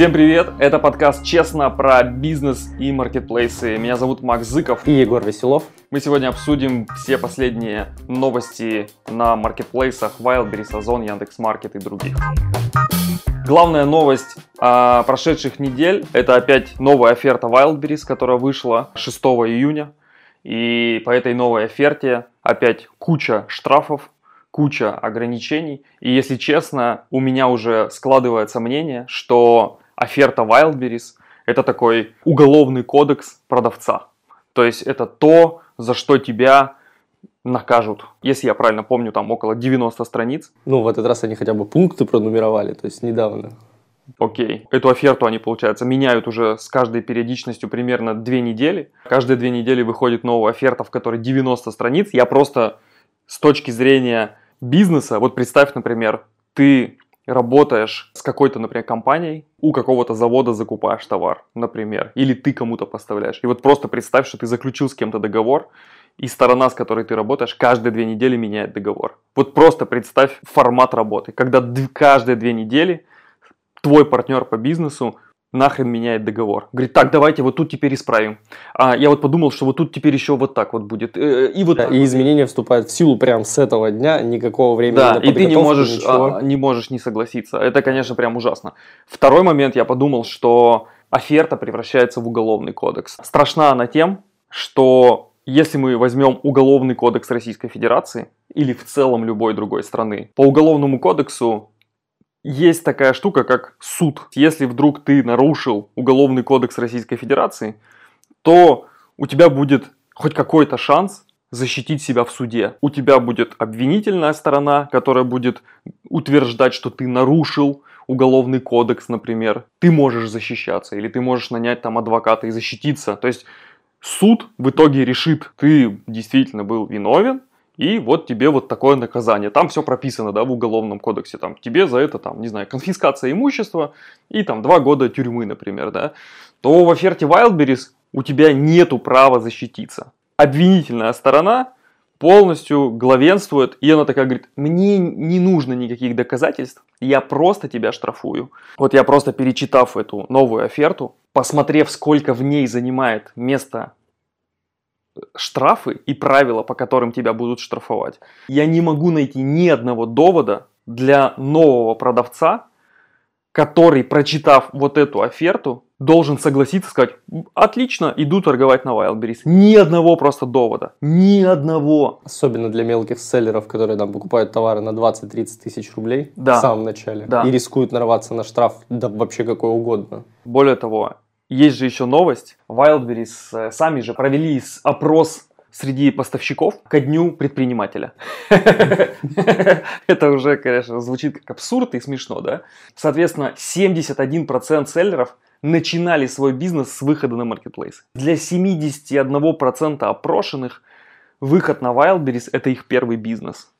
Всем привет! Это подкаст «Честно» про бизнес и маркетплейсы. Меня зовут Макс Зыков. И Егор Веселов. Мы сегодня обсудим все последние новости на маркетплейсах Wildberries, Озон, Яндекс.Маркет и других. Главная новость а, прошедших недель – это опять новая оферта Wildberries, которая вышла 6 июня. И по этой новой оферте опять куча штрафов, куча ограничений. И если честно, у меня уже складывается мнение, что оферта Wildberries – это такой уголовный кодекс продавца. То есть это то, за что тебя накажут. Если я правильно помню, там около 90 страниц. Ну, в этот раз они хотя бы пункты пронумеровали, то есть недавно. Окей. Эту оферту они, получается, меняют уже с каждой периодичностью примерно две недели. Каждые две недели выходит новая оферта, в которой 90 страниц. Я просто с точки зрения бизнеса, вот представь, например, ты работаешь с какой-то, например, компанией, у какого-то завода закупаешь товар, например, или ты кому-то поставляешь. И вот просто представь, что ты заключил с кем-то договор, и сторона, с которой ты работаешь, каждые две недели меняет договор. Вот просто представь формат работы, когда каждые две недели твой партнер по бизнесу нахрен меняет договор. Говорит, так, давайте вот тут теперь исправим. А я вот подумал, что вот тут теперь еще вот так вот будет. Э, и вот да, и изменения вступают в силу прямо с этого дня, никакого времени Да, и ты не можешь, а, не можешь не согласиться. Это, конечно, прям ужасно. Второй момент, я подумал, что оферта превращается в уголовный кодекс. Страшна она тем, что если мы возьмем уголовный кодекс Российской Федерации или в целом любой другой страны, по уголовному кодексу есть такая штука, как суд. Если вдруг ты нарушил Уголовный кодекс Российской Федерации, то у тебя будет хоть какой-то шанс защитить себя в суде. У тебя будет обвинительная сторона, которая будет утверждать, что ты нарушил уголовный кодекс, например. Ты можешь защищаться, или ты можешь нанять там адвоката и защититься. То есть суд в итоге решит, ты действительно был виновен, и вот тебе вот такое наказание. Там все прописано, да, в уголовном кодексе. Там тебе за это, там, не знаю, конфискация имущества и там два года тюрьмы, например, да. То в оферте Wildberries у тебя нету права защититься. Обвинительная сторона полностью главенствует, и она такая говорит, мне не нужно никаких доказательств, я просто тебя штрафую. Вот я просто перечитав эту новую оферту, посмотрев, сколько в ней занимает место штрафы и правила, по которым тебя будут штрафовать. Я не могу найти ни одного довода для нового продавца, который, прочитав вот эту оферту, должен согласиться, сказать, отлично, иду торговать на Wildberries. Ни одного просто довода. Ни одного. Особенно для мелких селлеров, которые там покупают товары на 20-30 тысяч рублей да. в самом начале. Да. И рискуют нарваться на штраф, да вообще какой угодно. Более того, есть же еще новость. Wildberries э, сами же провели опрос среди поставщиков ко дню предпринимателя. Это уже, конечно, звучит как абсурд и смешно, да? Соответственно, 71% селлеров начинали свой бизнес с выхода на маркетплейс. Для 71% опрошенных выход на Wildberries – это их первый бизнес.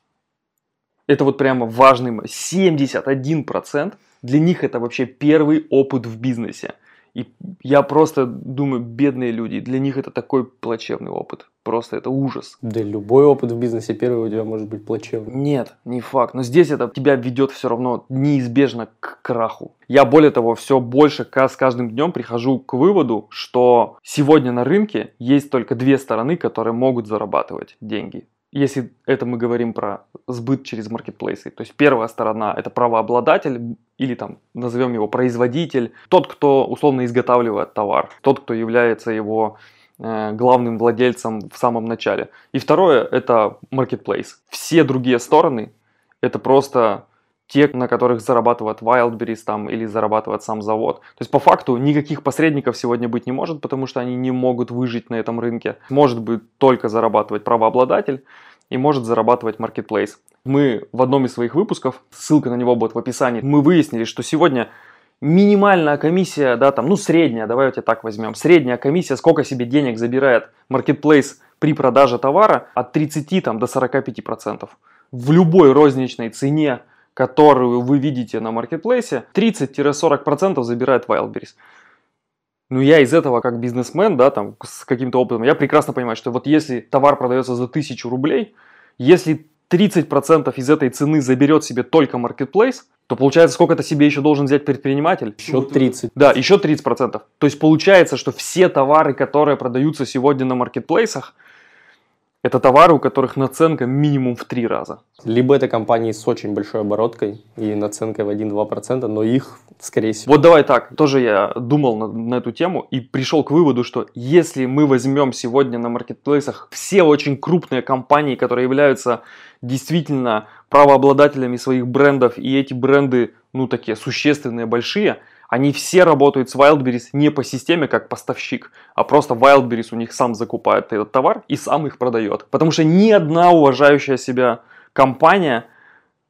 Это вот прямо важный 71% для них это вообще первый опыт в бизнесе. И я просто думаю, бедные люди, для них это такой плачевный опыт. Просто это ужас. Да любой опыт в бизнесе первый у тебя может быть плачевным. Нет, не факт. Но здесь это тебя ведет все равно неизбежно к краху. Я более того, все больше с каждым днем прихожу к выводу, что сегодня на рынке есть только две стороны, которые могут зарабатывать деньги если это мы говорим про сбыт через маркетплейсы. То есть первая сторона это правообладатель или там назовем его производитель, тот, кто условно изготавливает товар, тот, кто является его э, главным владельцем в самом начале. И второе это маркетплейс. Все другие стороны это просто те, на которых зарабатывает Wildberries там или зарабатывает сам завод. То есть по факту никаких посредников сегодня быть не может, потому что они не могут выжить на этом рынке. Может быть только зарабатывать правообладатель и может зарабатывать marketplace. Мы в одном из своих выпусков, ссылка на него будет в описании, мы выяснили, что сегодня минимальная комиссия, да, там, ну средняя, давайте так возьмем, средняя комиссия, сколько себе денег забирает marketplace при продаже товара от 30 там, до 45%. В любой розничной цене которую вы видите на маркетплейсе, 30-40% забирает Wildberries. Ну, я из этого, как бизнесмен, да, там, с каким-то опытом, я прекрасно понимаю, что вот если товар продается за 1000 рублей, если 30% из этой цены заберет себе только маркетплейс, то получается, сколько то себе еще должен взять предприниматель? Еще 30. Да, еще 30%. То есть получается, что все товары, которые продаются сегодня на маркетплейсах, это товары, у которых наценка минимум в три раза. Либо это компании с очень большой обороткой и наценкой в 1-2%, но их, скорее всего... Вот давай так, тоже я думал на, на эту тему и пришел к выводу, что если мы возьмем сегодня на маркетплейсах все очень крупные компании, которые являются действительно правообладателями своих брендов, и эти бренды, ну, такие существенные, большие – они все работают с Wildberries не по системе как поставщик, а просто Wildberries у них сам закупает этот товар и сам их продает. Потому что ни одна уважающая себя компания,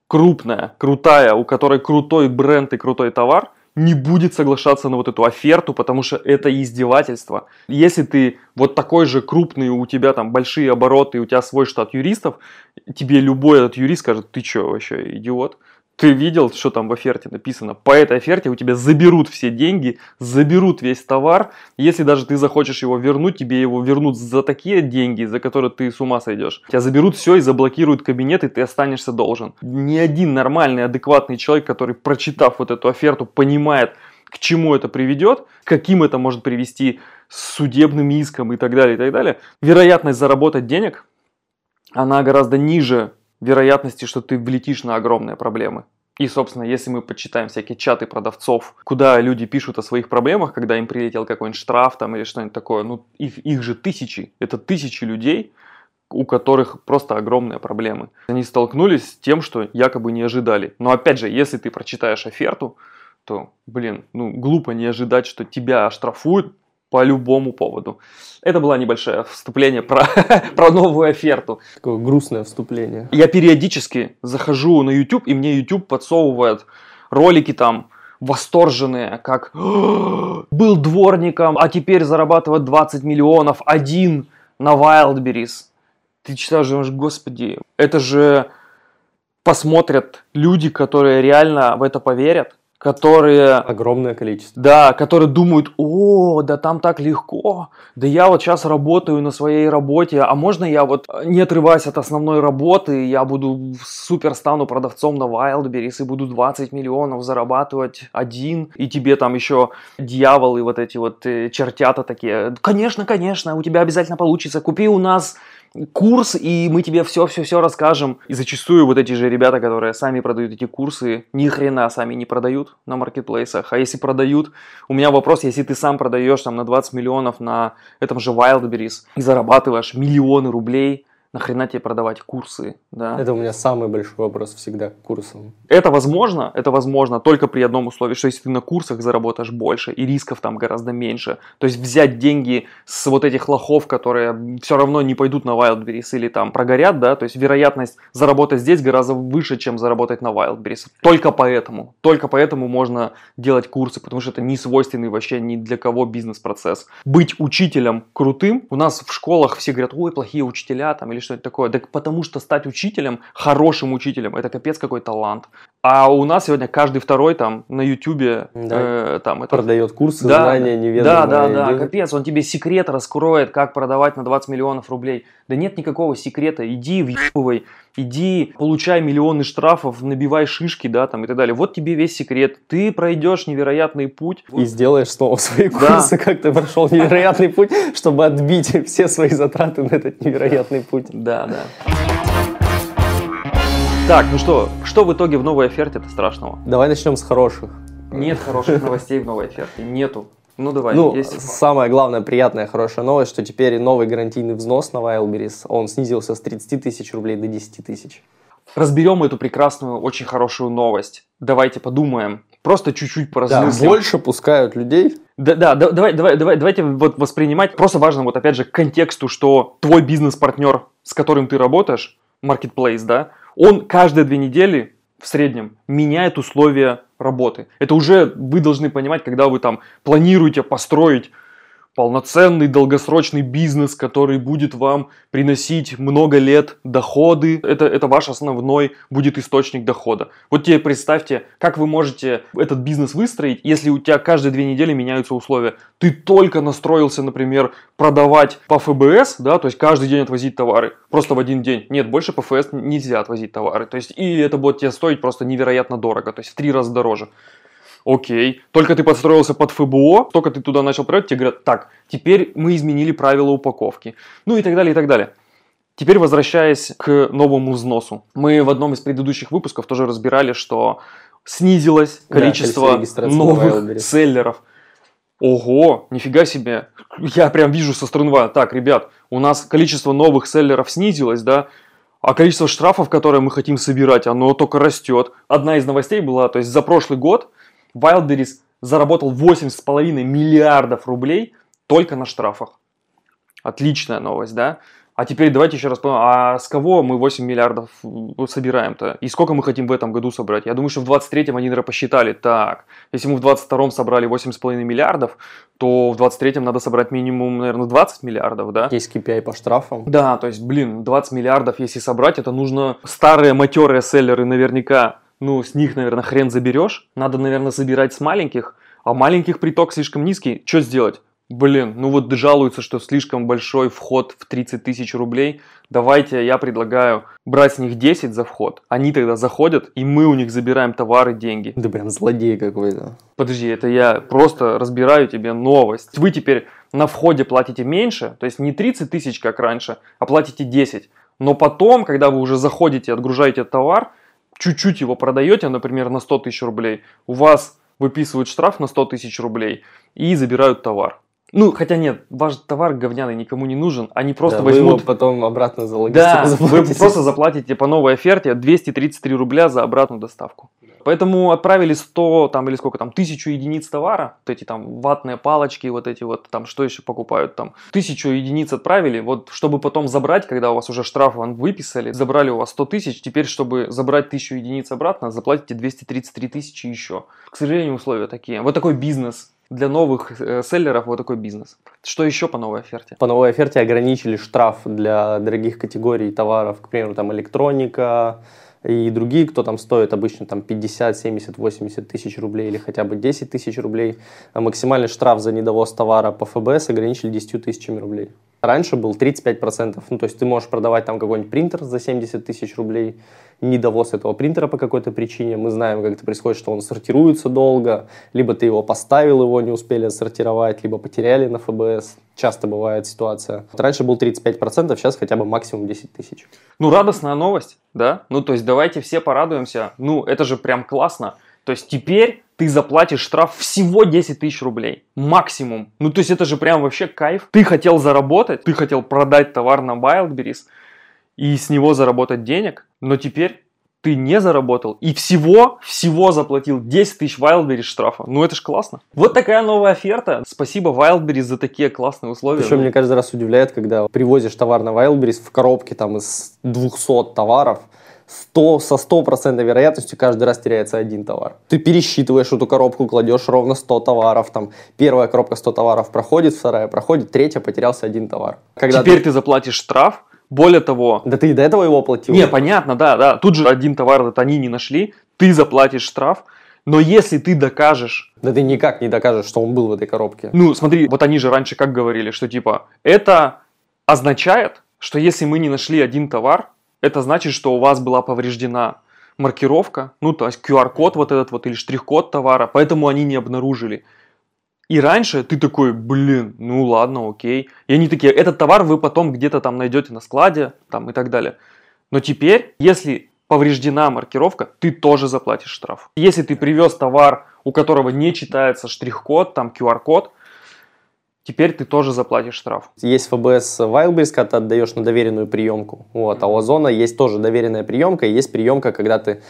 крупная, крутая, у которой крутой бренд и крутой товар, не будет соглашаться на вот эту оферту, потому что это издевательство. Если ты вот такой же крупный, у тебя там большие обороты, у тебя свой штат юристов, тебе любой этот юрист скажет, ты что вообще, идиот? Ты видел, что там в оферте написано. По этой оферте у тебя заберут все деньги, заберут весь товар. Если даже ты захочешь его вернуть, тебе его вернут за такие деньги, за которые ты с ума сойдешь. Тебя заберут все и заблокируют кабинет, и ты останешься должен. Ни один нормальный, адекватный человек, который, прочитав вот эту оферту, понимает, к чему это приведет, каким это может привести с судебным иском и так далее, и так далее. Вероятность заработать денег, она гораздо ниже вероятности, что ты влетишь на огромные проблемы. И, собственно, если мы почитаем всякие чаты продавцов, куда люди пишут о своих проблемах, когда им прилетел какой-нибудь штраф там или что-нибудь такое, ну их, их же тысячи, это тысячи людей, у которых просто огромные проблемы. Они столкнулись с тем, что якобы не ожидали. Но опять же, если ты прочитаешь оферту, то, блин, ну глупо не ожидать, что тебя оштрафуют по любому поводу. Это было небольшое вступление про, про новую оферту. Такое грустное вступление. Я периодически захожу на YouTube, и мне YouTube подсовывает ролики там восторженные, как был дворником, а теперь зарабатывает 20 миллионов один на Wildberries. Ты читаешь, думаешь, господи, это же посмотрят люди, которые реально в это поверят которые... Огромное количество. Да, которые думают, о, да там так легко, да я вот сейчас работаю на своей работе, а можно я вот, не отрываясь от основной работы, я буду супер стану продавцом на Wildberries и буду 20 миллионов зарабатывать один, и тебе там еще дьяволы вот эти вот э, чертята такие, конечно, конечно, у тебя обязательно получится, купи у нас курс, и мы тебе все-все-все расскажем. И зачастую вот эти же ребята, которые сами продают эти курсы, ни хрена сами не продают на маркетплейсах. А если продают, у меня вопрос, если ты сам продаешь там на 20 миллионов на этом же Wildberries и зарабатываешь миллионы рублей, нахрена тебе продавать курсы, да? Это у меня самый большой вопрос всегда к курсам. Это возможно, это возможно только при одном условии, что если ты на курсах заработаешь больше и рисков там гораздо меньше, то есть взять деньги с вот этих лохов, которые все равно не пойдут на Wildberries или там прогорят, да, то есть вероятность заработать здесь гораздо выше, чем заработать на Wildberries. Только поэтому, только поэтому можно делать курсы, потому что это не свойственный вообще ни для кого бизнес-процесс. Быть учителем крутым, у нас в школах все говорят, ой, плохие учителя там или или что-нибудь такое. Так потому что стать учителем, хорошим учителем, это капец какой талант. А у нас сегодня каждый второй там на ютюбе да. э, там это... продает курсы, да, знания, неведомые. Да, да, да, капец, он тебе секрет раскроет, как продавать на 20 миллионов рублей. Да нет никакого секрета, иди въебывай, иди получай миллионы штрафов, набивай шишки, да, там и так далее. Вот тебе весь секрет. Ты пройдешь невероятный путь. И сделаешь снова свои курсы, да. как ты прошел невероятный путь, чтобы отбить все свои затраты на этот невероятный путь. Да, да. Так, ну что, что в итоге в новой оферте-то страшного? Давай начнем с хороших. Нет хороших новостей в новой оферте, нету. Ну давай. Ну, есть... самая главная приятная хорошая новость, что теперь новый гарантийный взнос на Wildberries, он снизился с 30 тысяч рублей до 10 тысяч. Разберем эту прекрасную, очень хорошую новость. Давайте подумаем. Просто чуть-чуть поразмыслим. Да, больше пускают людей. Да, да, давай, давай, давай, давайте вот воспринимать. Просто важно вот опять же к контексту, что твой бизнес-партнер, с которым ты работаешь, marketplace, да, он каждые две недели в среднем меняет условия работы. Это уже вы должны понимать, когда вы там планируете построить полноценный долгосрочный бизнес, который будет вам приносить много лет доходы. Это, это ваш основной будет источник дохода. Вот тебе представьте, как вы можете этот бизнес выстроить, если у тебя каждые две недели меняются условия. Ты только настроился, например, продавать по ФБС, да, то есть каждый день отвозить товары, просто в один день. Нет, больше по ФС нельзя отвозить товары. То есть, и это будет тебе стоить просто невероятно дорого, то есть в три раза дороже. Окей. Только ты подстроился под ФБО, только ты туда начал проект, тебе говорят, так, теперь мы изменили правила упаковки. Ну и так далее, и так далее. Теперь возвращаясь к новому взносу. Мы в одном из предыдущих выпусков тоже разбирали, что снизилось количество да, новых селлеров. Ого, нифига себе. Я прям вижу со стороны, так, ребят, у нас количество новых селлеров снизилось, да, а количество штрафов, которые мы хотим собирать, оно только растет. Одна из новостей была, то есть за прошлый год Wildberries заработал 8,5 миллиардов рублей только на штрафах. Отличная новость, да? А теперь давайте еще раз подумаем, а с кого мы 8 миллиардов собираем-то? И сколько мы хотим в этом году собрать? Я думаю, что в 23-м они, наверное, посчитали, так, если мы в 22-м собрали 8,5 миллиардов, то в 23-м надо собрать минимум, наверное, 20 миллиардов, да? Есть KPI по штрафам. Да, то есть, блин, 20 миллиардов, если собрать, это нужно старые матерые селлеры наверняка ну, с них, наверное, хрен заберешь. Надо, наверное, забирать с маленьких. А маленьких приток слишком низкий. Что сделать? Блин, ну вот жалуются, что слишком большой вход в 30 тысяч рублей. Давайте я предлагаю брать с них 10 за вход. Они тогда заходят, и мы у них забираем товары, деньги. Да прям злодей какой-то. Подожди, это я просто разбираю тебе новость. Вы теперь на входе платите меньше, то есть не 30 тысяч, как раньше, а платите 10. Но потом, когда вы уже заходите, отгружаете товар, чуть-чуть его продаете, например, на 100 тысяч рублей, у вас выписывают штраф на 100 тысяч рублей и забирают товар. Ну, хотя нет, ваш товар говняный никому не нужен, они просто да, возьмут... Вы его потом обратно за логистику Да, заплатите. вы просто заплатите по новой оферте 233 рубля за обратную доставку. Поэтому отправили 100 там или сколько там, 1000 единиц товара, вот эти там ватные палочки, вот эти вот там, что еще покупают там, 1000 единиц отправили, вот чтобы потом забрать, когда у вас уже штраф вам выписали, забрали у вас 100 тысяч, теперь чтобы забрать 1000 единиц обратно, заплатите 233 тысячи еще. К сожалению, условия такие. Вот такой бизнес для новых э, селлеров вот такой бизнес. Что еще по новой оферте? По новой оферте ограничили штраф для дорогих категорий товаров, к примеру, там электроника, и другие, кто там стоит обычно там 50, 70, 80 тысяч рублей или хотя бы 10 тысяч рублей, а максимальный штраф за недовоз товара по ФБС ограничили 10 тысячами рублей. Раньше был 35%, ну то есть ты можешь продавать там какой-нибудь принтер за 70 тысяч рублей, недовоз этого принтера по какой-то причине, мы знаем, как это происходит, что он сортируется долго, либо ты его поставил, его не успели сортировать, либо потеряли на ФБС, часто бывает ситуация. Раньше был 35%, сейчас хотя бы максимум 10 тысяч. Ну, радостная новость, да? Ну, то есть давайте все порадуемся, ну, это же прям классно. То есть теперь ты заплатишь штраф всего 10 тысяч рублей. Максимум. Ну, то есть это же прям вообще кайф. Ты хотел заработать, ты хотел продать товар на Wildberries и с него заработать денег, но теперь ты не заработал и всего, всего заплатил 10 тысяч Wildberries штрафа. Ну это ж классно. Вот такая новая оферта. Спасибо Wildberries за такие классные условия. Причем, ну. мне каждый раз удивляет, когда привозишь товар на Wildberries в коробке там из 200 товаров, 100, со 100% вероятностью каждый раз теряется один товар. Ты пересчитываешь эту коробку, кладешь ровно 100 товаров, там первая коробка 100 товаров проходит, вторая проходит, третья потерялся один товар. Когда Теперь ты... ты заплатишь штраф, более того... Да ты и до этого его оплатил. Не, понятно, да, да. Тут же один товар этот они не нашли, ты заплатишь штраф, но если ты докажешь... Да ты никак не докажешь, что он был в этой коробке. Ну, смотри, вот они же раньше как говорили, что типа, это означает, что если мы не нашли один товар, это значит, что у вас была повреждена маркировка, ну, то есть QR-код вот этот вот или штрих-код товара, поэтому они не обнаружили. И раньше ты такой, блин, ну ладно, окей. И они такие, этот товар вы потом где-то там найдете на складе, там и так далее. Но теперь, если повреждена маркировка, ты тоже заплатишь штраф. Если ты привез товар, у которого не читается штрих-код, там QR-код, теперь ты тоже заплатишь штраф. Есть ФБС Wildberries, когда ты отдаешь на доверенную приемку. Вот, а у Озона есть тоже доверенная приемка, и есть приемка, когда ты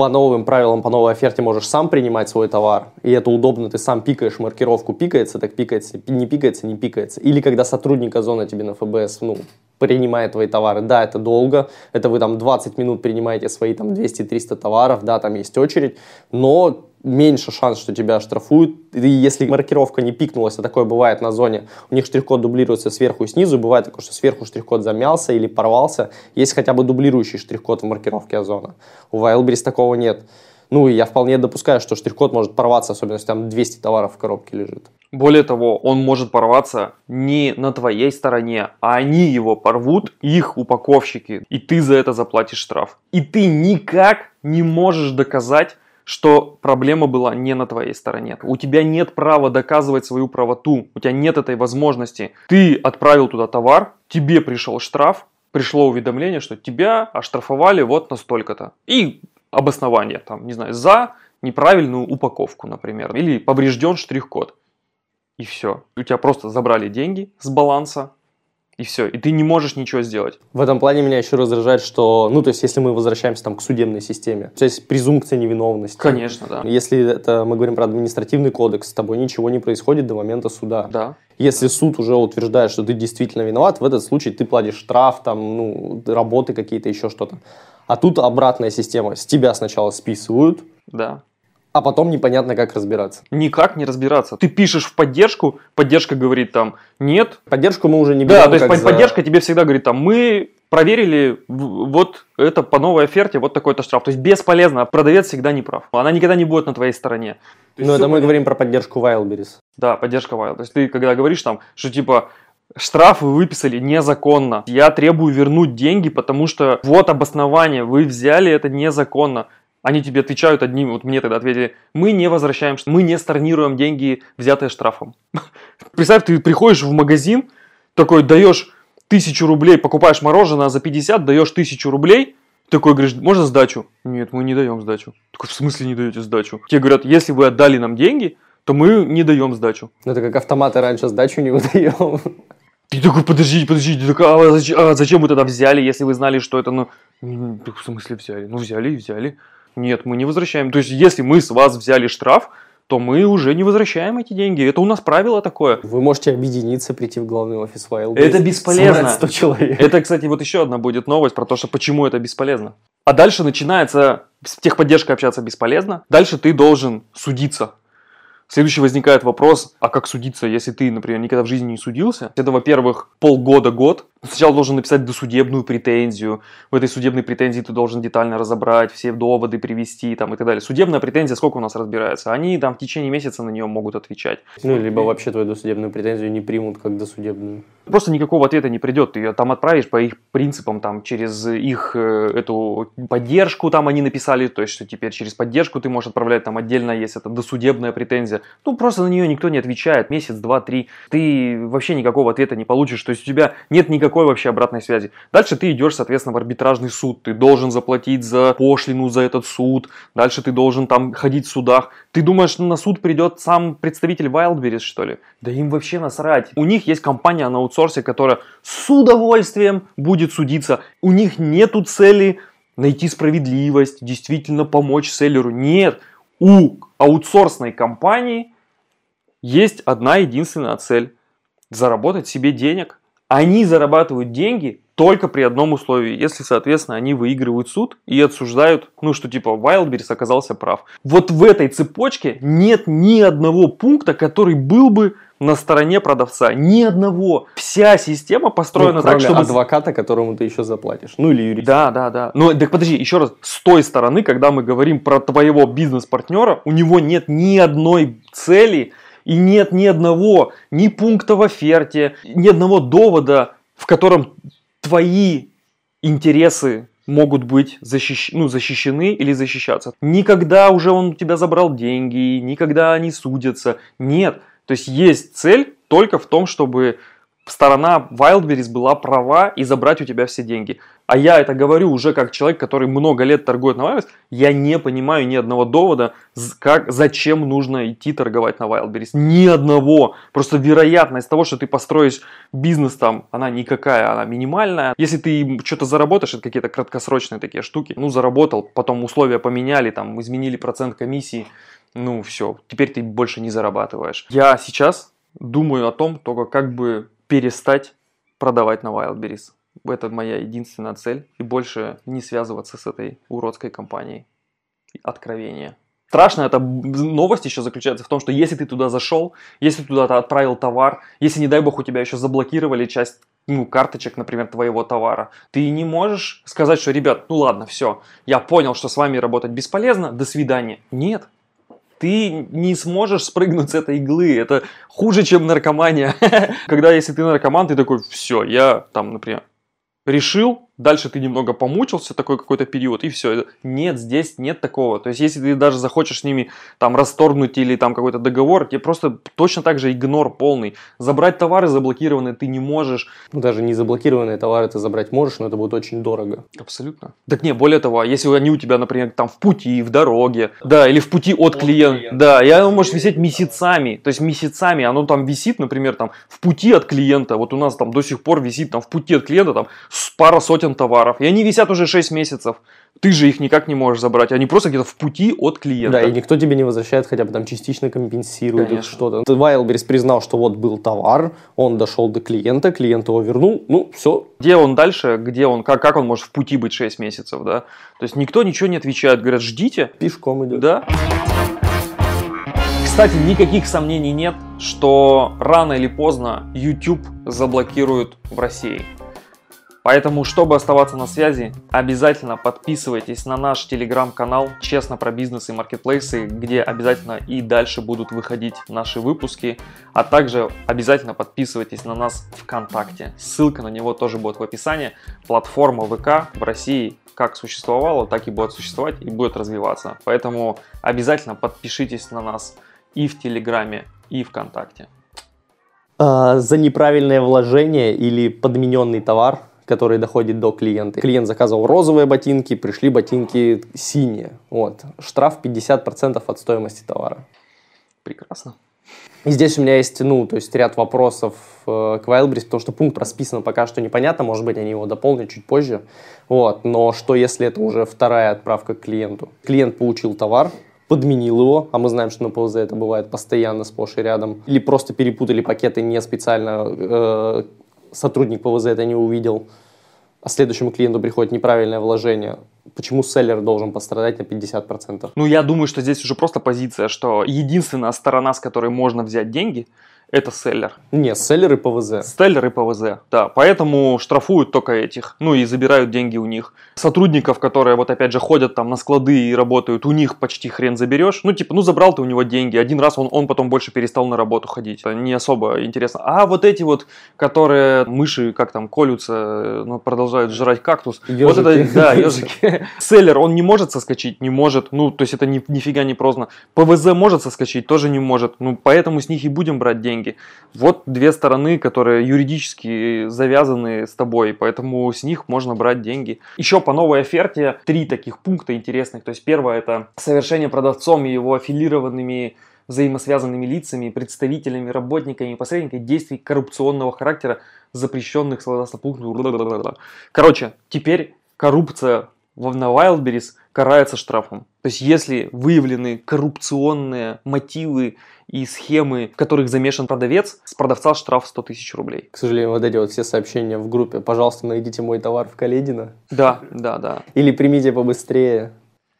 по новым правилам, по новой оферте можешь сам принимать свой товар, и это удобно, ты сам пикаешь маркировку, пикается, так пикается, не пикается, не пикается. Или когда сотрудник Озона тебе на ФБС, ну, принимает твои товары, да, это долго, это вы там 20 минут принимаете свои там 200-300 товаров, да, там есть очередь, но меньше шанс, что тебя оштрафуют. И если маркировка не пикнулась, а такое бывает на зоне, у них штрих-код дублируется сверху и снизу, бывает такое, что сверху штрих-код замялся или порвался, есть хотя бы дублирующий штрих-код в маркировке озона. У Wildberries такого нет. Ну, и я вполне допускаю, что штрих-код может порваться, особенно если там 200 товаров в коробке лежит. Более того, он может порваться не на твоей стороне, а они его порвут, их упаковщики, и ты за это заплатишь штраф. И ты никак не можешь доказать, что проблема была не на твоей стороне. У тебя нет права доказывать свою правоту, у тебя нет этой возможности. Ты отправил туда товар, тебе пришел штраф, пришло уведомление, что тебя оштрафовали вот настолько-то. И обоснование, там, не знаю, за неправильную упаковку, например, или поврежден штрих-код. И все. У тебя просто забрали деньги с баланса, и все. И ты не можешь ничего сделать. В этом плане меня еще раздражает, что, ну, то есть, если мы возвращаемся там к судебной системе, то есть презумпция невиновности. Конечно, да. Если это мы говорим про административный кодекс, с тобой ничего не происходит до момента суда. Да. Если суд уже утверждает, что ты действительно виноват, в этот случай ты платишь штраф, там, ну, работы какие-то, еще что-то. А тут обратная система. С тебя сначала списывают, Да. А потом непонятно, как разбираться. Никак не разбираться. Ты пишешь в поддержку, поддержка говорит там, нет. Поддержку мы уже не берем. Да, то есть под- за- поддержка тебе всегда говорит там, мы проверили вот это по новой оферте, вот такой-то штраф. То есть бесполезно, а продавец всегда не прав. Она никогда не будет на твоей стороне. То есть Ну, это мы понятно. говорим про поддержку Wildberries. Да, поддержка Wild. То есть ты когда говоришь там, что типа штраф вы выписали незаконно, я требую вернуть деньги, потому что вот обоснование, вы взяли это незаконно. Они тебе отвечают одним, вот мне тогда ответили, мы не возвращаем, мы не storнируем деньги, взятые штрафом. Представь, ты приходишь в магазин, такой даешь тысячу рублей, покупаешь мороженое за 50, даешь тысячу рублей, такой говоришь, можно сдачу? Нет, мы не даем сдачу. Такой, в смысле не даете сдачу? Тебе говорят, если вы отдали нам деньги, то мы не даем сдачу. Ну, это как автоматы раньше сдачу не выдаем. Ты такой, подождите, подождите, так, а, зачем, а зачем вы тогда взяли, если вы знали, что это, ну, в смысле взяли? Ну, взяли и взяли. Нет, мы не возвращаем. То есть, если мы с вас взяли штраф, то мы уже не возвращаем эти деньги. Это у нас правило такое. Вы можете объединиться, прийти в главный офис Wildberries. Это бесполезно. собрать 100 человек. Это, кстати, вот еще одна будет новость про то, что почему это бесполезно. А дальше начинается, с техподдержкой общаться бесполезно. Дальше ты должен судиться. Следующий возникает вопрос, а как судиться, если ты, например, никогда в жизни не судился? Это, во-первых, полгода-год. Сначала должен написать досудебную претензию. В этой судебной претензии ты должен детально разобрать, все доводы привести там, и так далее. Судебная претензия сколько у нас разбирается? Они там в течение месяца на нее могут отвечать. Ну, либо вообще твою досудебную претензию не примут как досудебную. Просто никакого ответа не придет. Ты ее там отправишь по их принципам, там, через их э, эту поддержку там они написали, то есть, что теперь через поддержку ты можешь отправлять там отдельно, есть это досудебная претензия. Ну, просто на нее никто не отвечает. Месяц, два, три. Ты вообще никакого ответа не получишь. То есть, у тебя нет никакой вообще обратной связи. Дальше ты идешь, соответственно, в арбитражный суд. Ты должен заплатить за пошлину за этот суд. Дальше ты должен там ходить в судах. Ты думаешь, на суд придет сам представитель Wildberries, что ли? Да им вообще насрать. У них есть компания на аутсорсе, которая с удовольствием будет судиться. У них нету цели найти справедливость, действительно помочь селлеру. Нет. У аутсорсной компании есть одна единственная цель. Заработать себе денег. Они зарабатывают деньги только при одном условии, если, соответственно, они выигрывают суд и отсуждают, ну, что типа Wildberries оказался прав. Вот в этой цепочке нет ни одного пункта, который был бы на стороне продавца. Ни одного. Вся система построена Ну, так, чтобы... адвоката, которому ты еще заплатишь. Ну, или юрист. Да, да, да. Но так подожди, еще раз, с той стороны, когда мы говорим про твоего бизнес-партнера, у него нет ни одной цели и нет ни одного, ни пункта в оферте, ни одного довода, в котором твои интересы могут быть защищ... ну, защищены или защищаться. Никогда уже он у тебя забрал деньги, никогда они судятся. Нет. То есть есть цель только в том, чтобы сторона Wildberries была права и забрать у тебя все деньги. А я это говорю уже как человек, который много лет торгует на Wildberries, я не понимаю ни одного довода, как, зачем нужно идти торговать на Wildberries. Ни одного. Просто вероятность того, что ты построишь бизнес там, она никакая, она минимальная. Если ты что-то заработаешь, это какие-то краткосрочные такие штуки. Ну, заработал, потом условия поменяли, там, изменили процент комиссии. Ну, все, теперь ты больше не зарабатываешь. Я сейчас думаю о том, только как бы перестать продавать на Wildberries. Это моя единственная цель. И больше не связываться с этой уродской компанией. Откровение. Страшно эта новость еще заключается в том, что если ты туда зашел, если туда отправил товар, если, не дай бог, у тебя еще заблокировали часть ну, карточек, например, твоего товара, ты не можешь сказать, что, ребят, ну ладно, все, я понял, что с вами работать бесполезно, до свидания. Нет, ты не сможешь спрыгнуть с этой иглы. Это хуже, чем наркомания. Когда если ты наркоман, ты такой, все, я там, например, решил, дальше ты немного помучился такой какой-то период, и все. Нет, здесь нет такого. То есть, если ты даже захочешь с ними там расторгнуть или там какой-то договор, тебе просто точно так же игнор полный. Забрать товары заблокированные ты не можешь. Ну, даже не заблокированные товары ты забрать можешь, но это будет очень дорого. Абсолютно. Так не, более того, если они у тебя, например, там в пути, в дороге, да, или в пути от, от клиента, клиента, да, и оно может висеть месяцами, то есть месяцами, оно там висит, например, там в пути от клиента, вот у нас там до сих пор висит там в пути от клиента там пара сотен товаров, и они висят уже 6 месяцев. Ты же их никак не можешь забрать, они просто где-то в пути от клиента. Да, и никто тебе не возвращает, хотя бы там частично компенсирует что-то. Wildberries признал, что вот был товар, он дошел до клиента, клиент его вернул, ну все. Где он дальше, где он, как, как он может в пути быть 6 месяцев, да? То есть никто ничего не отвечает, говорят, ждите. Пешком идет. Да. Кстати, никаких сомнений нет, что рано или поздно YouTube заблокируют в России. Поэтому, чтобы оставаться на связи, обязательно подписывайтесь на наш телеграм-канал «Честно про бизнес и маркетплейсы», где обязательно и дальше будут выходить наши выпуски, а также обязательно подписывайтесь на нас ВКонтакте. Ссылка на него тоже будет в описании. Платформа ВК в России как существовала, так и будет существовать и будет развиваться. Поэтому обязательно подпишитесь на нас и в Телеграме, и ВКонтакте. А, за неправильное вложение или подмененный товар который доходит до клиента. Клиент заказывал розовые ботинки, пришли ботинки синие. Вот. Штраф 50% от стоимости товара. Прекрасно. И здесь у меня есть, ну, то есть ряд вопросов э, к Wildberries, потому что пункт расписан пока что непонятно, может быть, они его дополнят чуть позже. Вот, но что если это уже вторая отправка к клиенту? Клиент получил товар, подменил его, а мы знаем, что на ПВЗ это бывает постоянно сплошь и рядом, или просто перепутали пакеты не специально, э, сотрудник ПВЗ это не увидел, а следующему клиенту приходит неправильное вложение, почему селлер должен пострадать на 50%? Ну, я думаю, что здесь уже просто позиция, что единственная сторона, с которой можно взять деньги – это селлер. Не, селлер и ПВЗ. Селлер и ПВЗ, да. Поэтому штрафуют только этих, ну и забирают деньги у них. Сотрудников, которые вот опять же ходят там на склады и работают, у них почти хрен заберешь. Ну типа, ну забрал ты у него деньги, один раз он, он потом больше перестал на работу ходить. Не особо интересно. А вот эти вот, которые мыши, как там, колются, ну, продолжают жрать кактус. Ежики. Вот это, да, ежики. Селлер, он не может соскочить, не может. Ну, то есть это ни, нифига не прозно. ПВЗ может соскочить, тоже не может. Ну, поэтому с них и будем брать деньги деньги. Вот две стороны, которые юридически завязаны с тобой, поэтому с них можно брать деньги. Еще по новой оферте три таких пункта интересных. То есть первое это совершение продавцом и его аффилированными взаимосвязанными лицами, представителями, работниками, посредниками действий коррупционного характера, запрещенных согласно пункту. Короче, теперь коррупция на Wildberries карается штрафом. То есть, если выявлены коррупционные мотивы и схемы, в которых замешан продавец, с продавца штраф 100 тысяч рублей. К сожалению, вот эти вот все сообщения в группе, пожалуйста, найдите мой товар в Каледино. Да, да, да. Или примите побыстрее.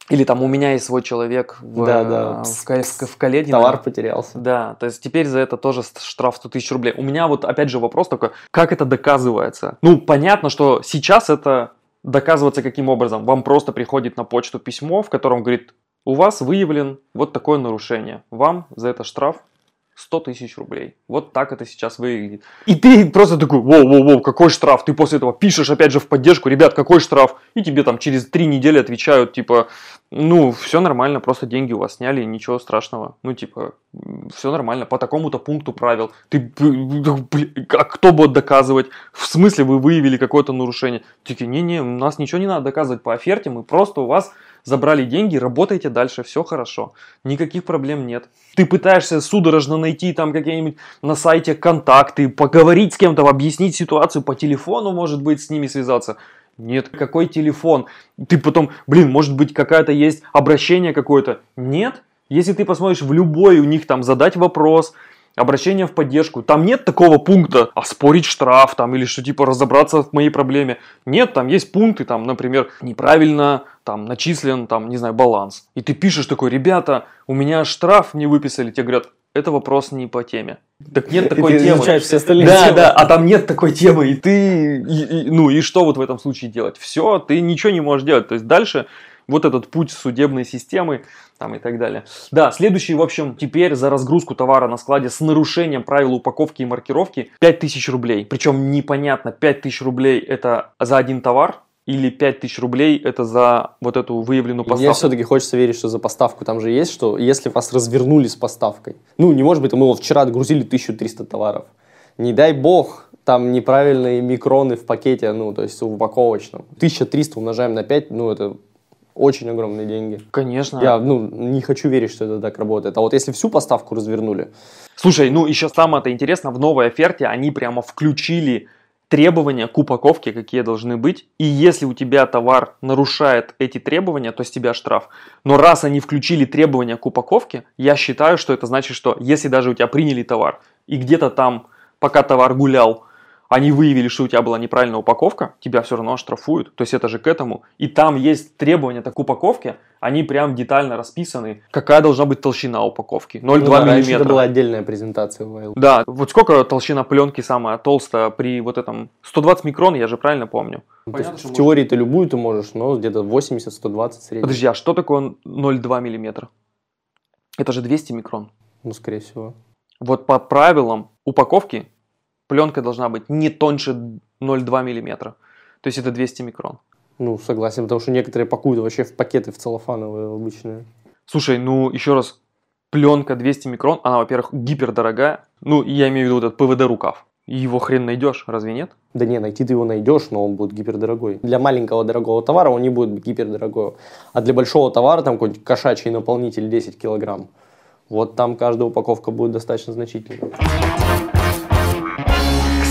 Или там у меня есть свой человек в, да, да. в, в, в Каледино. Товар потерялся. Да, то есть теперь за это тоже штраф 100 тысяч рублей. У меня вот опять же вопрос такой, как это доказывается? Ну, понятно, что сейчас это доказываться каким образом? Вам просто приходит на почту письмо, в котором говорит, у вас выявлен вот такое нарушение. Вам за это штраф 100 тысяч рублей. Вот так это сейчас выглядит. И ты просто такой, воу-воу-воу, какой штраф? Ты после этого пишешь опять же в поддержку, ребят, какой штраф? И тебе там через три недели отвечают, типа, ну, все нормально, просто деньги у вас сняли, ничего страшного. Ну, типа, все нормально, по такому-то пункту правил. Ты, блин, а кто будет доказывать? В смысле вы выявили какое-то нарушение? Такие, не-не, у нас ничего не надо доказывать по оферте, мы просто у вас забрали деньги, работайте дальше, все хорошо. Никаких проблем нет. Ты пытаешься судорожно найти там какие-нибудь на сайте контакты, поговорить с кем-то, объяснить ситуацию по телефону, может быть, с ними связаться. Нет, какой телефон? Ты потом, блин, может быть, какая-то есть обращение какое-то? Нет. Если ты посмотришь в любой у них там задать вопрос, обращение в поддержку. Там нет такого пункта оспорить штраф там или что типа разобраться в моей проблеме. Нет, там есть пункты, там, например, неправильно там начислен, там, не знаю, баланс. И ты пишешь такой, ребята, у меня штраф не выписали. Тебе говорят, это вопрос не по теме. Так нет такой ты темы. все остальные Да, темы. да, а там нет такой темы, и ты, и- и- ну и что вот в этом случае делать? Все, ты ничего не можешь делать. То есть дальше вот этот путь судебной системы там и так далее. Да, следующий, в общем, теперь за разгрузку товара на складе с нарушением правил упаковки и маркировки 5000 рублей. Причем непонятно, 5000 рублей это за один товар или 5000 рублей это за вот эту выявленную Мне поставку. все-таки хочется верить, что за поставку там же есть, что если вас развернули с поставкой, ну, не может быть, мы вот вчера отгрузили 1300 товаров. Не дай бог, там неправильные микроны в пакете, ну, то есть в упаковочном. 1300 умножаем на 5, ну, это очень огромные деньги. Конечно. Я, ну, не хочу верить, что это так работает. А вот если всю поставку развернули, Слушай, ну еще самое-то интересно, в новой оферте они прямо включили требования к упаковке, какие должны быть. И если у тебя товар нарушает эти требования, то с тебя штраф. Но раз они включили требования к упаковке, я считаю, что это значит, что если даже у тебя приняли товар, и где-то там, пока товар гулял, они выявили, что у тебя была неправильная упаковка, тебя все равно оштрафуют. То есть это же к этому. И там есть требования к упаковке, они прям детально расписаны, какая должна быть толщина упаковки. 0,2 ну, да, миллиметра. это была отдельная презентация в Wild. Да, вот сколько толщина пленки самая толстая при вот этом 120 микрон, я же правильно помню. Ну, то есть в теории ты любую ты можешь, но где-то 80-120 средний. Подожди, а что такое 0,2 миллиметра? Это же 200 микрон. Ну, скорее всего. Вот по правилам упаковки пленка должна быть не тоньше 0,2 миллиметра. То есть это 200 микрон. Ну, согласен, потому что некоторые пакуют вообще в пакеты в целлофановые обычные. Слушай, ну еще раз, пленка 200 микрон, она, во-первых, гипердорогая. Ну, я имею в виду этот ПВД рукав. Его хрен найдешь, разве нет? Да не, найти ты его найдешь, но он будет гипердорогой. Для маленького дорогого товара он не будет гипердорогой. А для большого товара, там какой-нибудь кошачий наполнитель 10 килограмм, вот там каждая упаковка будет достаточно значительной.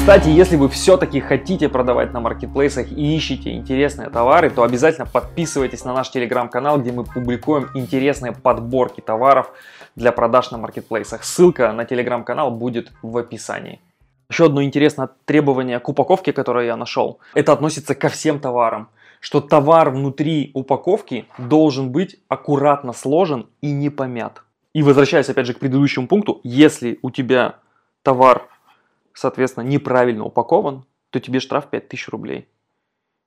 Кстати, если вы все-таки хотите продавать на маркетплейсах и ищете интересные товары, то обязательно подписывайтесь на наш телеграм-канал, где мы публикуем интересные подборки товаров для продаж на маркетплейсах. Ссылка на телеграм-канал будет в описании. Еще одно интересное требование к упаковке, которое я нашел, это относится ко всем товарам, что товар внутри упаковки должен быть аккуратно сложен и не помят. И возвращаясь опять же к предыдущему пункту, если у тебя товар соответственно, неправильно упакован, то тебе штраф 5000 рублей.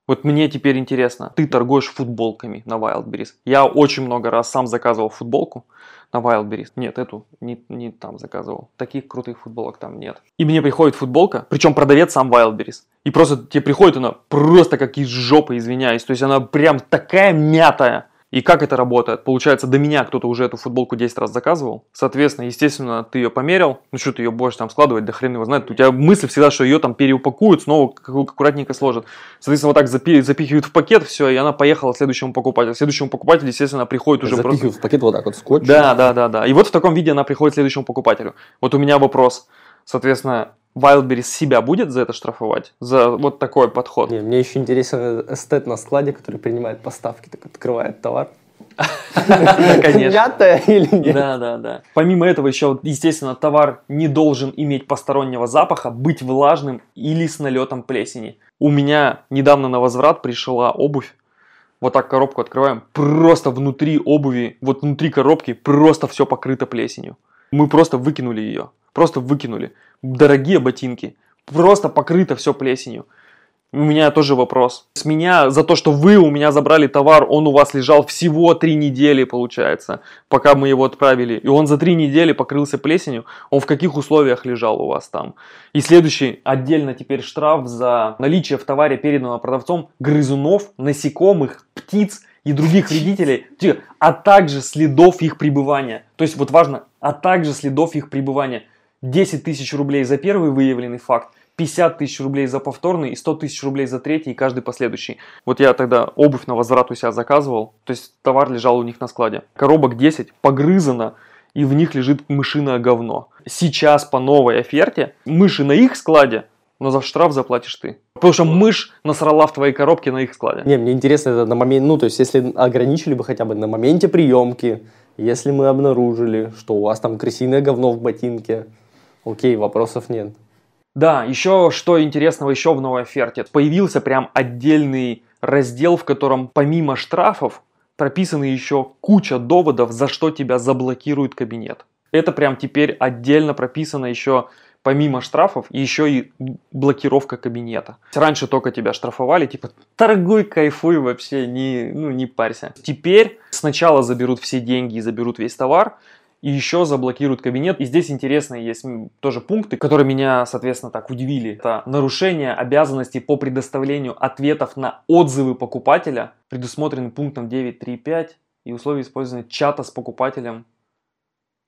Вот мне теперь интересно, ты торгуешь футболками на Wildberries. Я очень много раз сам заказывал футболку на Wildberries. Нет, эту не, не там заказывал. Таких крутых футболок там нет. И мне приходит футболка, причем продавец сам Wildberries. И просто тебе приходит она просто как из жопы, извиняюсь. То есть она прям такая мятая. И как это работает? Получается, до меня кто-то уже эту футболку 10 раз заказывал. Соответственно, естественно, ты ее померил. Ну что ты ее будешь там складывать, да хрен его знает. У тебя мысль всегда, что ее там переупакуют, снова аккуратненько сложат. Соответственно, вот так запи- запихивают в пакет, все, и она поехала следующему покупателю. Следующему покупателю, естественно, приходит уже просто... Запихивают в пакет вот так вот скотч. Да, да, да, да. И вот в таком виде она приходит следующему покупателю. Вот у меня вопрос. Соответственно, Wildberries себя будет за это штрафовать? За вот такой подход? Не, мне еще интересен эстет на складе, который принимает поставки, так открывает товар. Конечно. Мятая или нет? Да, да, да. Помимо этого еще, естественно, товар не должен иметь постороннего запаха, быть влажным или с налетом плесени. У меня недавно на возврат пришла обувь. Вот так коробку открываем. Просто внутри обуви, вот внутри коробки просто все покрыто плесенью. Мы просто выкинули ее. Просто выкинули. Дорогие ботинки. Просто покрыто все плесенью. У меня тоже вопрос. С меня за то, что вы у меня забрали товар, он у вас лежал всего три недели, получается, пока мы его отправили. И он за три недели покрылся плесенью. Он в каких условиях лежал у вас там? И следующий, отдельно теперь штраф за наличие в товаре, переданного продавцом, грызунов, насекомых, птиц и других вредителей, а также следов их пребывания. То есть вот важно, а также следов их пребывания. 10 тысяч рублей за первый выявленный факт, 50 тысяч рублей за повторный и 100 тысяч рублей за третий и каждый последующий. Вот я тогда обувь на возврат у себя заказывал, то есть товар лежал у них на складе. Коробок 10 погрызано, и в них лежит мышиное говно. Сейчас по новой оферте мыши на их складе, но за штраф заплатишь ты. Потому что мышь насрала в твоей коробке на их складе. Не, мне интересно это на момент, ну, то есть, если ограничили бы хотя бы на моменте приемки, если мы обнаружили, что у вас там крысиное говно в ботинке, Окей, вопросов нет. Да, еще что интересного еще в новой оферте. Появился прям отдельный раздел, в котором помимо штрафов прописаны еще куча доводов, за что тебя заблокирует кабинет. Это прям теперь отдельно прописано еще помимо штрафов, еще и блокировка кабинета. Раньше только тебя штрафовали, типа, торгуй, кайфуй вообще, не, ну, не парься. Теперь сначала заберут все деньги и заберут весь товар, и еще заблокируют кабинет. И здесь интересные есть тоже пункты, которые меня, соответственно, так удивили. Это нарушение обязанностей по предоставлению ответов на отзывы покупателя, предусмотрены пунктом 9.3.5 и условия использования чата с покупателем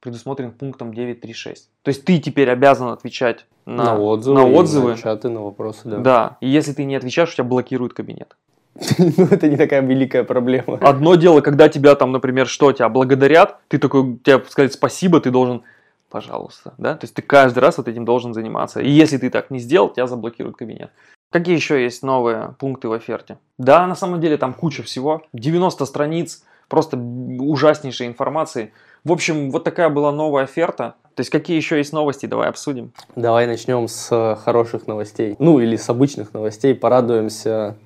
предусмотрен пунктом 9.3.6. То есть ты теперь обязан отвечать на, на отзывы, на, отзывы. на чаты, на вопросы, да. Да, и если ты не отвечаешь, у тебя блокируют кабинет. Ну, это не такая великая проблема. Одно дело, когда тебя там, например, что, тебя благодарят, ты такой, тебе сказать спасибо, ты должен, пожалуйста, да? То есть ты каждый раз вот этим должен заниматься. И если ты так не сделал, тебя заблокируют кабинет. Какие еще есть новые пункты в оферте? Да, на самом деле там куча всего. 90 страниц, просто ужаснейшей информации. В общем, вот такая была новая оферта. То есть какие еще есть новости, давай обсудим. Давай начнем с хороших новостей. Ну или с обычных новостей. Порадуемся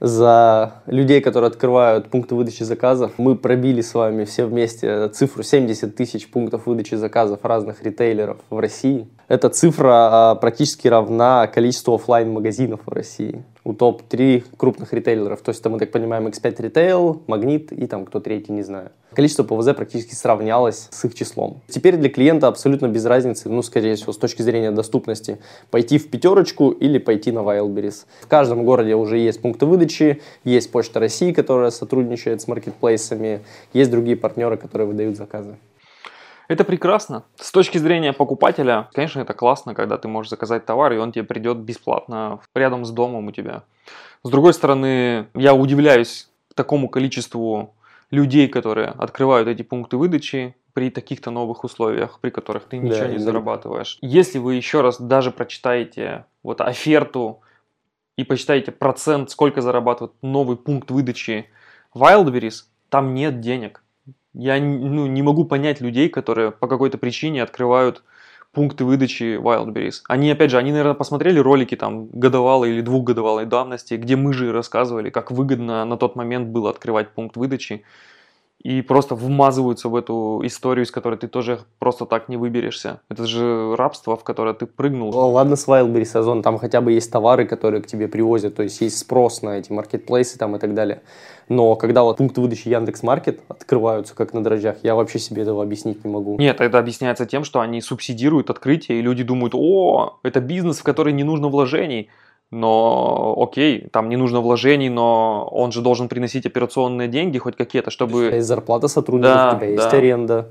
за людей, которые открывают пункты выдачи заказов. Мы пробили с вами все вместе цифру 70 тысяч пунктов выдачи заказов разных ритейлеров в России. Эта цифра а, практически равна количеству офлайн магазинов в России у топ-3 крупных ритейлеров. То есть, это, мы так понимаем, X5 Retail, Магнит и там кто третий, не знаю. Количество ПВЗ практически сравнялось с их числом. Теперь для клиента абсолютно без разницы, ну, скорее всего, с точки зрения доступности, пойти в пятерочку или пойти на Wildberries. В каждом городе уже есть пункты выдачи, есть Почта России, которая сотрудничает с маркетплейсами, есть другие партнеры, которые выдают заказы. Это прекрасно. С точки зрения покупателя, конечно, это классно, когда ты можешь заказать товар, и он тебе придет бесплатно рядом с домом у тебя. С другой стороны, я удивляюсь такому количеству людей, которые открывают эти пункты выдачи при таких-то новых условиях, при которых ты ничего да, не да. зарабатываешь. Если вы еще раз даже прочитаете вот оферту и посчитаете процент, сколько зарабатывает новый пункт выдачи Wildberries, там нет денег. Я ну, не могу понять людей, которые по какой-то причине открывают пункты выдачи Wildberries. Они, опять же, они, наверное, посмотрели ролики там годовалой или двухгодовалой давности, где мы же рассказывали, как выгодно на тот момент было открывать пункт выдачи и просто вмазываются в эту историю, из которой ты тоже просто так не выберешься. Это же рабство, в которое ты прыгнул. Ну, ладно, с Wildberries сезон, там хотя бы есть товары, которые к тебе привозят, то есть есть спрос на эти маркетплейсы там и так далее. Но когда вот пункты выдачи Яндекс Маркет открываются как на дрожжах, я вообще себе этого объяснить не могу. Нет, это объясняется тем, что они субсидируют открытие, и люди думают, о, это бизнес, в который не нужно вложений но окей, там не нужно вложений, но он же должен приносить операционные деньги хоть какие-то, чтобы... Есть зарплата сотрудников, да, у тебя да. есть аренда,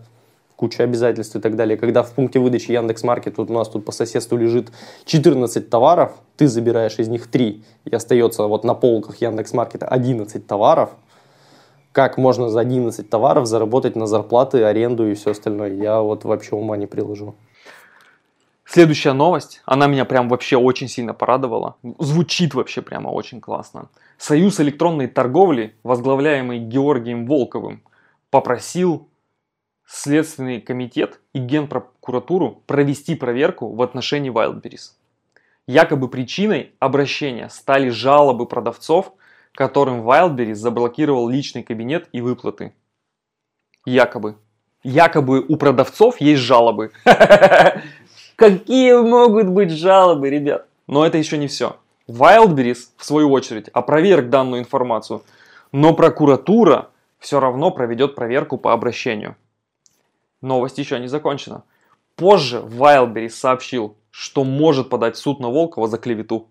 куча обязательств и так далее. Когда в пункте выдачи Яндекс Маркет вот у нас тут по соседству лежит 14 товаров, ты забираешь из них 3, и остается вот на полках Яндекс Маркета 11 товаров, как можно за 11 товаров заработать на зарплаты, аренду и все остальное, я вот вообще ума не приложу. Следующая новость, она меня прям вообще очень сильно порадовала. Звучит вообще прямо очень классно. Союз электронной торговли, возглавляемый Георгием Волковым, попросил Следственный комитет и Генпрокуратуру провести проверку в отношении Wildberries. Якобы причиной обращения стали жалобы продавцов, которым Wildberries заблокировал личный кабинет и выплаты. Якобы. Якобы у продавцов есть жалобы. Какие могут быть жалобы, ребят? Но это еще не все. Wildberries, в свою очередь, опроверг данную информацию, но прокуратура все равно проведет проверку по обращению. Новость еще не закончена. Позже Wildberries сообщил, что может подать суд на Волкова за клевету.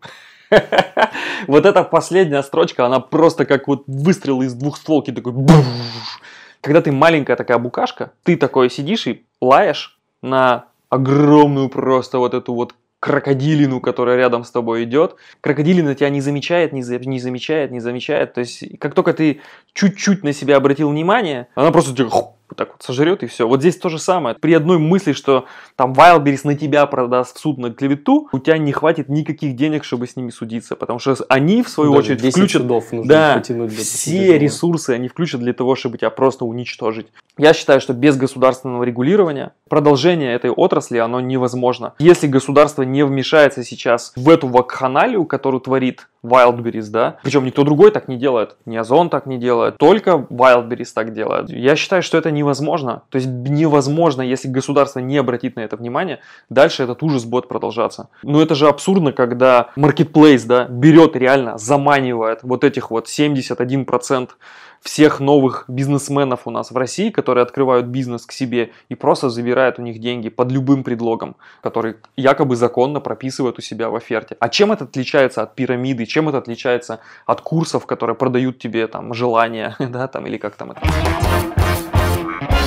Вот эта последняя строчка, она просто как вот выстрел из двух стволки такой. Когда ты маленькая такая букашка, ты такой сидишь и лаешь на огромную просто вот эту вот крокодилину, которая рядом с тобой идет. Крокодилина тебя не замечает, не, за, не замечает, не замечает. То есть, как только ты чуть-чуть на себя обратил внимание, она просто тебя вот так вот сожрет и все. Вот здесь то же самое. При одной мысли, что там Wildberries на тебя продаст в суд на клевету, у тебя не хватит никаких денег, чтобы с ними судиться, потому что они в свою Даже очередь 10 включат судов нужно да, все ресурсы они включат для того, чтобы тебя просто уничтожить. Я считаю, что без государственного регулирования продолжение этой отрасли, оно невозможно. Если государство не вмешается сейчас в эту вакханалию, которую творит Wildberries, да, причем никто другой так не делает, ни Озон так не делает, только Wildberries так делает. Я считаю, что это невозможно. То есть невозможно, если государство не обратит на это внимание, дальше этот ужас будет продолжаться. Но это же абсурдно, когда Marketplace, да, берет реально, заманивает вот этих вот 71% всех новых бизнесменов у нас в России, которые открывают бизнес к себе и просто забирают у них деньги под любым предлогом, который якобы законно прописывают у себя в оферте. А чем это отличается от пирамиды? Чем это отличается от курсов, которые продают тебе там желание, да, там или как там это?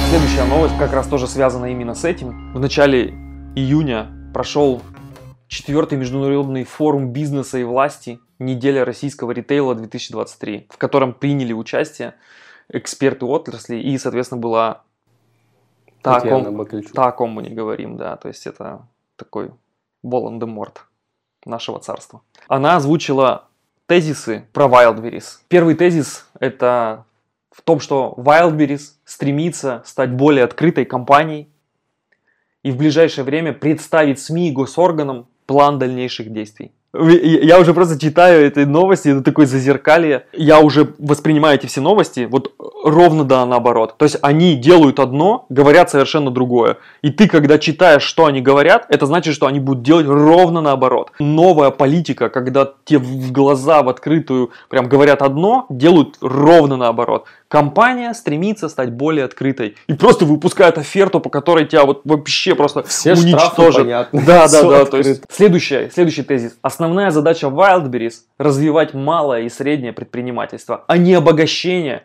Следующая новость как раз тоже связана именно с этим. В начале июня прошел четвертый международный форум бизнеса и власти «Неделя российского ритейла 2023», в котором приняли участие эксперты отрасли и, соответственно, была та, о ком, та, о ком мы не говорим, да, то есть это такой Волан-де-Морт нашего царства. Она озвучила тезисы про Wildberries. Первый тезис – это в том, что Wildberries стремится стать более открытой компанией и в ближайшее время представить СМИ и госорганам план дальнейших действий. Я уже просто читаю эти новости, это такое зазеркалье. Я уже воспринимаю эти все новости вот ровно да наоборот. То есть они делают одно, говорят совершенно другое. И ты, когда читаешь, что они говорят, это значит, что они будут делать ровно наоборот. Новая политика, когда те в глаза, в открытую прям говорят одно, делают ровно наоборот. Компания стремится стать более открытой. И просто выпускает оферту, по которой тебя вот вообще просто Все уничтожат. Да, да, да. То есть открыто. следующее, следующий тезис. Основная задача Wildberries – развивать малое и среднее предпринимательство, а не обогащение.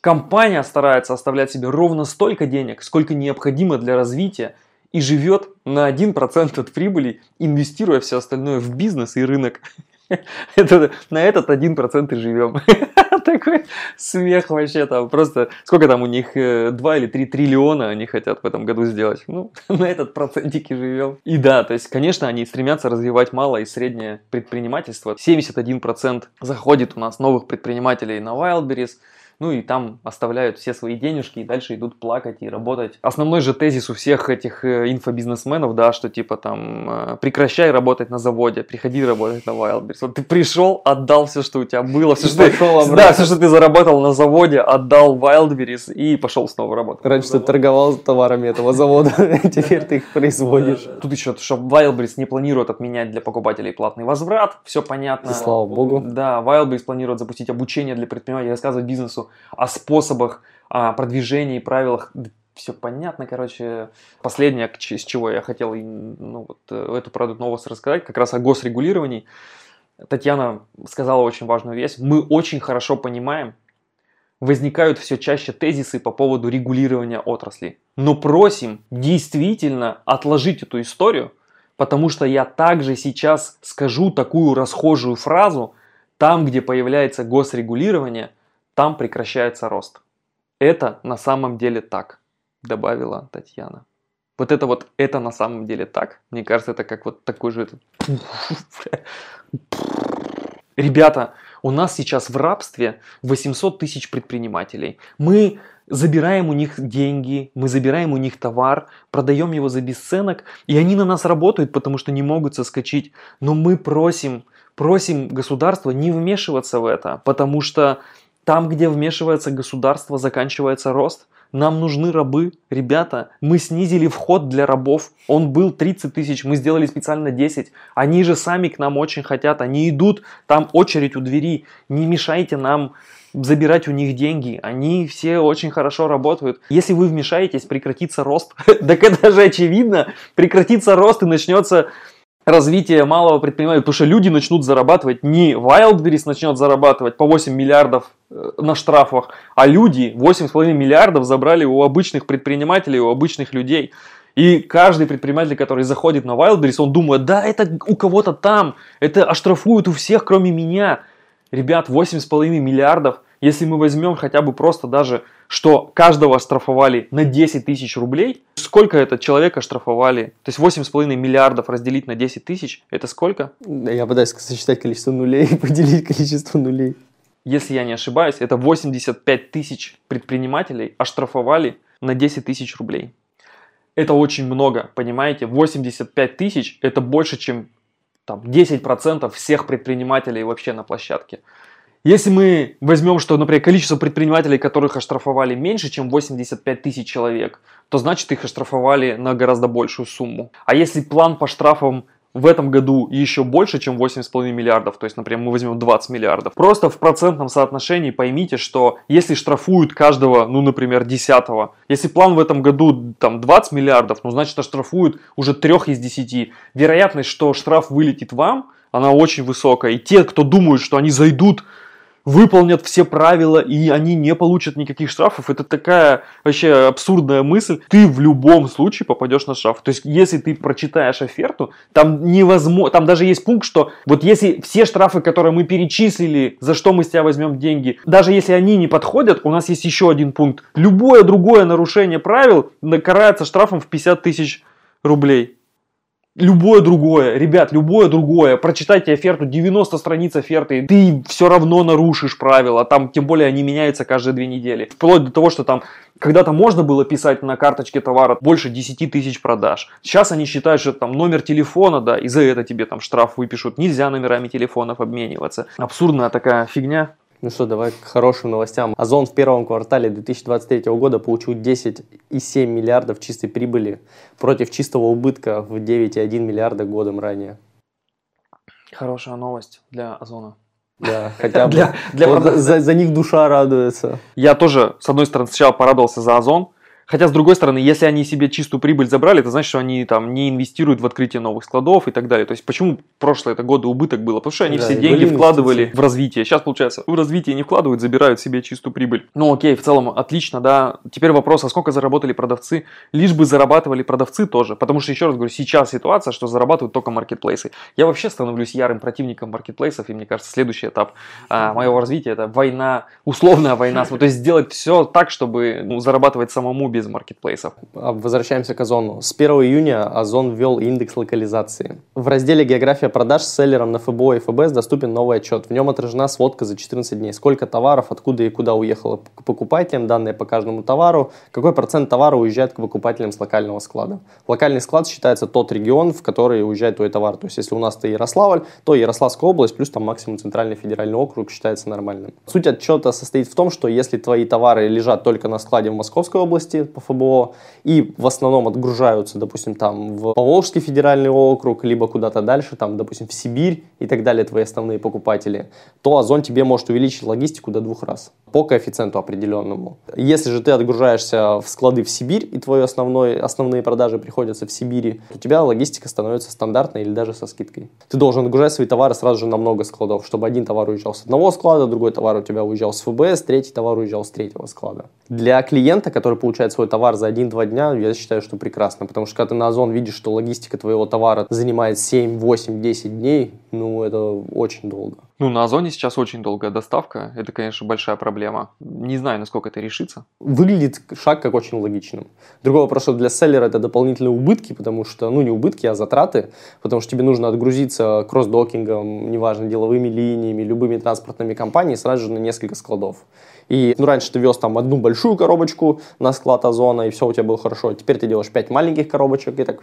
Компания старается оставлять себе ровно столько денег, сколько необходимо для развития, и живет на 1% от прибыли, инвестируя все остальное в бизнес и рынок. Это, на этот 1% и живем. Такой смех вообще там. Просто сколько там у них, 2 или 3 триллиона они хотят в этом году сделать. Ну, на этот процентик и живем. И да, то есть, конечно, они стремятся развивать малое и среднее предпринимательство. 71% заходит у нас новых предпринимателей на Wildberries. Ну и там оставляют все свои денежки и дальше идут плакать и работать. Основной же тезис у всех этих э, инфобизнесменов, да, что типа там э, прекращай работать на заводе, приходи работать на Wildberries. Вот ты пришел, отдал все, что у тебя было, все, что, ты, да, все, что ты заработал на заводе, отдал Wildberries и пошел снова работать. Раньше ты торговал товарами этого завода, теперь ты их производишь. Тут еще, что Wildberries не планирует отменять для покупателей платный возврат, все понятно. Слава богу. Да, Wildberries планирует запустить обучение для предпринимателей, рассказывать бизнесу о способах о продвижении правилах. Все понятно, короче. Последнее, с чего я хотел ну, вот, э, эту продукт новость рассказать, как раз о госрегулировании. Татьяна сказала очень важную вещь. Мы очень хорошо понимаем, возникают все чаще тезисы по поводу регулирования отрасли. Но просим действительно отложить эту историю, потому что я также сейчас скажу такую расхожую фразу, там, где появляется госрегулирование, там прекращается рост. Это на самом деле так, добавила Татьяна. Вот это вот, это на самом деле так. Мне кажется, это как вот такой же... Ребята, у нас сейчас в рабстве 800 тысяч предпринимателей. Мы забираем у них деньги, мы забираем у них товар, продаем его за бесценок, и они на нас работают, потому что не могут соскочить. Но мы просим, просим государство не вмешиваться в это, потому что там, где вмешивается государство, заканчивается рост. Нам нужны рабы, ребята. Мы снизили вход для рабов. Он был 30 тысяч, мы сделали специально 10. Они же сами к нам очень хотят. Они идут, там очередь у двери. Не мешайте нам забирать у них деньги. Они все очень хорошо работают. Если вы вмешаетесь, прекратится рост. Так это же очевидно. Прекратится рост и начнется развитие малого предпринимателя, потому что люди начнут зарабатывать, не Wildberries начнет зарабатывать по 8 миллиардов э, на штрафах, а люди 8,5 миллиардов забрали у обычных предпринимателей, у обычных людей. И каждый предприниматель, который заходит на Wildberries, он думает, да, это у кого-то там, это оштрафуют у всех, кроме меня. Ребят, 8,5 миллиардов Если мы возьмем хотя бы просто даже, что каждого штрафовали на 10 тысяч рублей, сколько это человека штрафовали? То есть 8,5 миллиардов разделить на 10 тысяч, это сколько? Я пытаюсь сосчитать количество нулей и поделить количество нулей. Если я не ошибаюсь, это 85 тысяч предпринимателей оштрафовали на 10 тысяч рублей. Это очень много, понимаете? 85 тысяч это больше, чем там, 10% всех предпринимателей вообще на площадке. Если мы возьмем, что, например, количество предпринимателей, которых оштрафовали меньше, чем 85 тысяч человек, то значит их оштрафовали на гораздо большую сумму. А если план по штрафам в этом году еще больше, чем 8,5 миллиардов, то есть, например, мы возьмем 20 миллиардов. Просто в процентном соотношении поймите, что если штрафуют каждого, ну, например, 10, если план в этом году там 20 миллиардов, ну, значит, оштрафуют уже 3 из 10. Вероятность, что штраф вылетит вам, она очень высокая. И те, кто думают, что они зайдут выполнят все правила и они не получат никаких штрафов. Это такая вообще абсурдная мысль. Ты в любом случае попадешь на штраф. То есть, если ты прочитаешь оферту, там невозможно, там даже есть пункт, что вот если все штрафы, которые мы перечислили, за что мы с тебя возьмем деньги, даже если они не подходят, у нас есть еще один пункт. Любое другое нарушение правил карается штрафом в 50 тысяч рублей любое другое, ребят, любое другое, прочитайте оферту, 90 страниц оферты, ты все равно нарушишь правила, там тем более они меняются каждые две недели. Вплоть до того, что там когда-то можно было писать на карточке товара больше 10 тысяч продаж. Сейчас они считают, что там номер телефона, да, и за это тебе там штраф выпишут. Нельзя номерами телефонов обмениваться. Абсурдная такая фигня. Ну что, давай к хорошим новостям. Озон в первом квартале 2023 года получил 10,7 миллиардов чистой прибыли против чистого убытка в 9,1 миллиарда годом ранее. Хорошая новость для Озона. Да, хотя бы. Для, для вот за, за них душа радуется. Я тоже, с одной стороны, сначала порадовался за Озон, Хотя, с другой стороны, если они себе чистую прибыль забрали, это значит, что они там не инвестируют в открытие новых складов и так далее. То есть, почему прошлое это годы убыток было? Потому что они да, все деньги вкладывали в развитие. Сейчас, получается, в развитие не вкладывают, забирают себе чистую прибыль. Ну, окей, в целом, отлично, да. Теперь вопрос, а сколько заработали продавцы? Лишь бы зарабатывали продавцы тоже. Потому что, еще раз говорю, сейчас ситуация, что зарабатывают только маркетплейсы. Я вообще становлюсь ярым противником маркетплейсов, и мне кажется, следующий этап а, моего развития это война, условная война. То есть, сделать все так, чтобы ну, зарабатывать самому без маркетплейсов. А, возвращаемся к Озону. С 1 июня Озон ввел индекс локализации. В разделе «География продаж» с селлером на ФБО и ФБС доступен новый отчет. В нем отражена сводка за 14 дней. Сколько товаров, откуда и куда уехало к покупателям, данные по каждому товару, какой процент товара уезжает к покупателям с локального склада. Локальный склад считается тот регион, в который уезжает твой товар. То есть, если у нас это Ярославль, то Ярославская область плюс там максимум центральный федеральный округ считается нормальным. Суть отчета состоит в том, что если твои товары лежат только на складе в Московской области по ФБО и в основном отгружаются, допустим, там в Поволжский федеральный округ, либо куда-то дальше, там, допустим, в Сибирь и так далее, твои основные покупатели, то Озон тебе может увеличить логистику до двух раз по коэффициенту определенному. Если же ты отгружаешься в склады в Сибирь, и твои основной, основные продажи приходятся в Сибири, у тебя логистика становится стандартной или даже со скидкой. Ты должен отгружать свои товары сразу же на много складов, чтобы один товар уезжал с одного склада, другой товар у тебя уезжал с ФБС, третий товар уезжал с третьего склада. Для клиента, который получает свой товар за 1-2 дня, я считаю, что прекрасно, потому что когда ты на Озон видишь, что логистика твоего товара занимает 7, 8, 10 дней, ну, это очень долго. Ну, на Озоне сейчас очень долгая доставка. Это, конечно, большая проблема. Не знаю, насколько это решится. Выглядит шаг как очень логичным. Другой вопрос, что для селлера это дополнительные убытки, потому что, ну, не убытки, а затраты, потому что тебе нужно отгрузиться кросс-докингом, неважно, деловыми линиями, любыми транспортными компаниями сразу же на несколько складов. И ну, раньше ты вез там одну большую коробочку на склад Озона, и все у тебя было хорошо. Теперь ты делаешь пять маленьких коробочек и так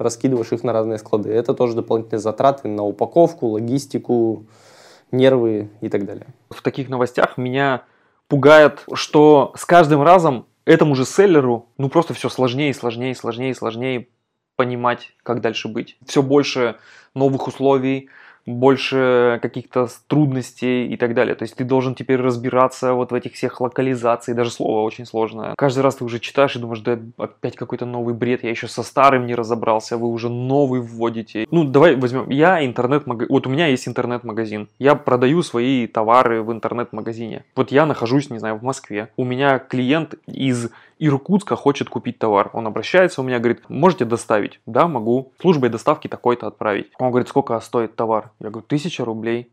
раскидываешь их на разные склады. Это тоже дополнительные затраты на упаковку, логистику, нервы и так далее. В таких новостях меня пугает, что с каждым разом этому же селлеру ну просто все сложнее, сложнее, сложнее, сложнее понимать, как дальше быть. Все больше новых условий, больше каких-то трудностей и так далее. То есть ты должен теперь разбираться вот в этих всех локализациях, даже слово очень сложное. Каждый раз ты уже читаешь и думаешь, да опять какой-то новый бред, я еще со старым не разобрался, вы уже новый вводите. Ну, давай возьмем, я интернет-магазин, вот у меня есть интернет-магазин, я продаю свои товары в интернет-магазине. Вот я нахожусь, не знаю, в Москве, у меня клиент из Иркутска хочет купить товар. Он обращается у меня, говорит, можете доставить? Да, могу. Службой доставки такой-то отправить. Он говорит, сколько стоит товар? Я говорю, тысяча рублей.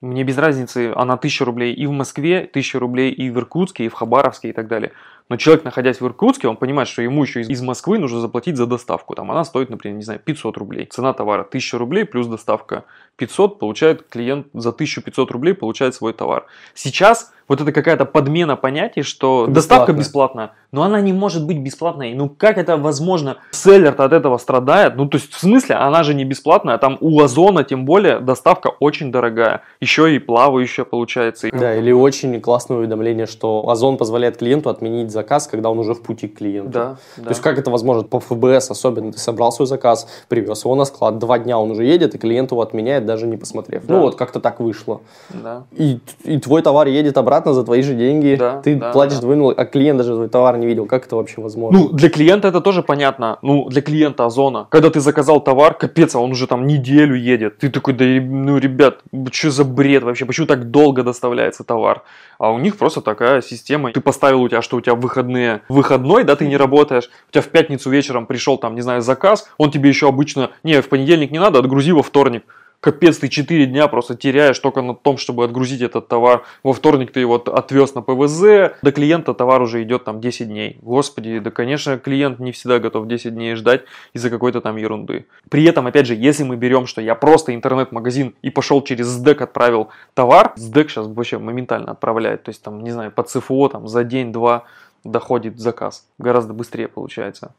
Мне без разницы, она 1000 рублей и в Москве, 1000 рублей и в Иркутске, и в Хабаровске и так далее. Но человек, находясь в Иркутске, он понимает, что ему еще из Москвы нужно заплатить за доставку. Там она стоит, например, не знаю, 500 рублей. Цена товара 1000 рублей плюс доставка 500, получает клиент за 1500 рублей получает свой товар. Сейчас вот это какая-то подмена понятий, что Бесплатно. доставка бесплатная, но она не может быть бесплатной. Ну как это возможно? Селлер-то от этого страдает. Ну то есть в смысле, она же не бесплатная, там у Озона тем более доставка очень дорогая. Еще и плавающая получается. Да, или очень классное уведомление, что Озон позволяет клиенту отменить заказ, когда он уже в пути к клиенту. Да, да. То есть как это возможно? По ФБС особенно ты собрал свой заказ, привез его на склад, два дня он уже едет, и клиент его отменяет, даже не посмотрев. Да. Ну вот как-то так вышло. Да. И, и твой товар едет обратно за твои же деньги, да, ты да, платишь да. двойную, а клиент даже твой товар не видел. Как это вообще возможно? Ну, для клиента это тоже понятно. Ну, для клиента Озона. Когда ты заказал товар, капец, а он уже там неделю едет. Ты такой, да ну, ребят, что за бред вообще? Почему так долго доставляется товар? А у них просто такая система. Ты поставил у тебя, что у тебя выходные, выходной, да, ты не работаешь. У тебя в пятницу вечером пришел там, не знаю, заказ. Он тебе еще обычно, не, в понедельник не надо, отгрузи во вторник капец, ты 4 дня просто теряешь только на том, чтобы отгрузить этот товар. Во вторник ты его отвез на ПВЗ, до клиента товар уже идет там 10 дней. Господи, да, конечно, клиент не всегда готов 10 дней ждать из-за какой-то там ерунды. При этом, опять же, если мы берем, что я просто интернет-магазин и пошел через СДЭК отправил товар, СДЭК сейчас вообще моментально отправляет, то есть там, не знаю, по ЦФО там за день-два доходит заказ. Гораздо быстрее получается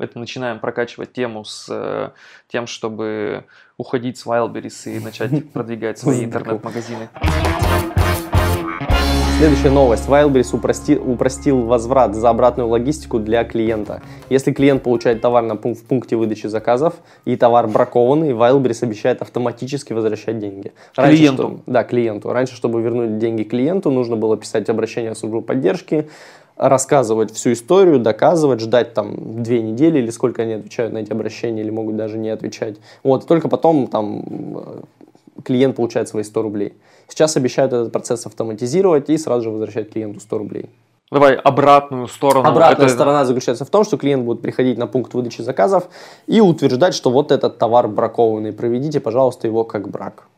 это начинаем прокачивать тему с э, тем, чтобы уходить с Wildberries и начать продвигать свои интернет-магазины. Следующая новость. Wildberries упростил, упростил возврат за обратную логистику для клиента. Если клиент получает товар на пункт, в пункте выдачи заказов и товар бракованный, Wildberries обещает автоматически возвращать деньги. Раньше, клиенту? Что, да, клиенту. Раньше, чтобы вернуть деньги клиенту, нужно было писать обращение в службу поддержки, рассказывать всю историю, доказывать, ждать там две недели или сколько они отвечают на эти обращения или могут даже не отвечать. Вот, и только потом там э, клиент получает свои 100 рублей. Сейчас обещают этот процесс автоматизировать и сразу же возвращать клиенту 100 рублей. Давай обратную сторону. Обратная это... сторона заключается в том, что клиент будет приходить на пункт выдачи заказов и утверждать, что вот этот товар бракованный, проведите, пожалуйста, его как брак.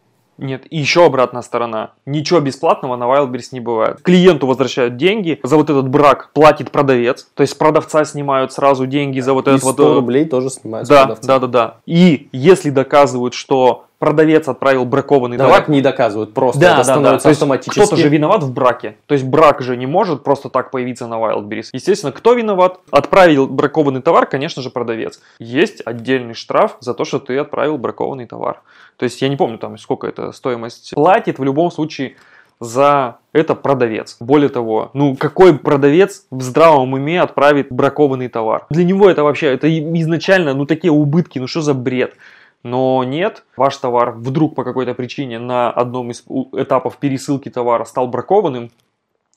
Нет, и еще обратная сторона. Ничего бесплатного на Wildberries не бывает. Клиенту возвращают деньги, за вот этот брак платит продавец, то есть продавца снимают сразу деньги за вот и этот 100 вот... 100 рублей тоже снимают да, продавца. Да, да, да. И если доказывают, что продавец отправил бракованный да, товар. Не доказывают, просто да, это да, становится да. автоматически. Кто-то же виноват в браке. То есть брак же не может просто так появиться на Wildberries. Естественно, кто виноват? Отправил бракованный товар, конечно же, продавец. Есть отдельный штраф за то, что ты отправил бракованный товар. То есть я не помню там сколько это стоимость. Платит в любом случае за это продавец. Более того, ну какой продавец в здравом уме отправит бракованный товар? Для него это вообще, это изначально, ну такие убытки, ну что за бред? Но нет, ваш товар вдруг по какой-то причине на одном из этапов пересылки товара стал бракованным,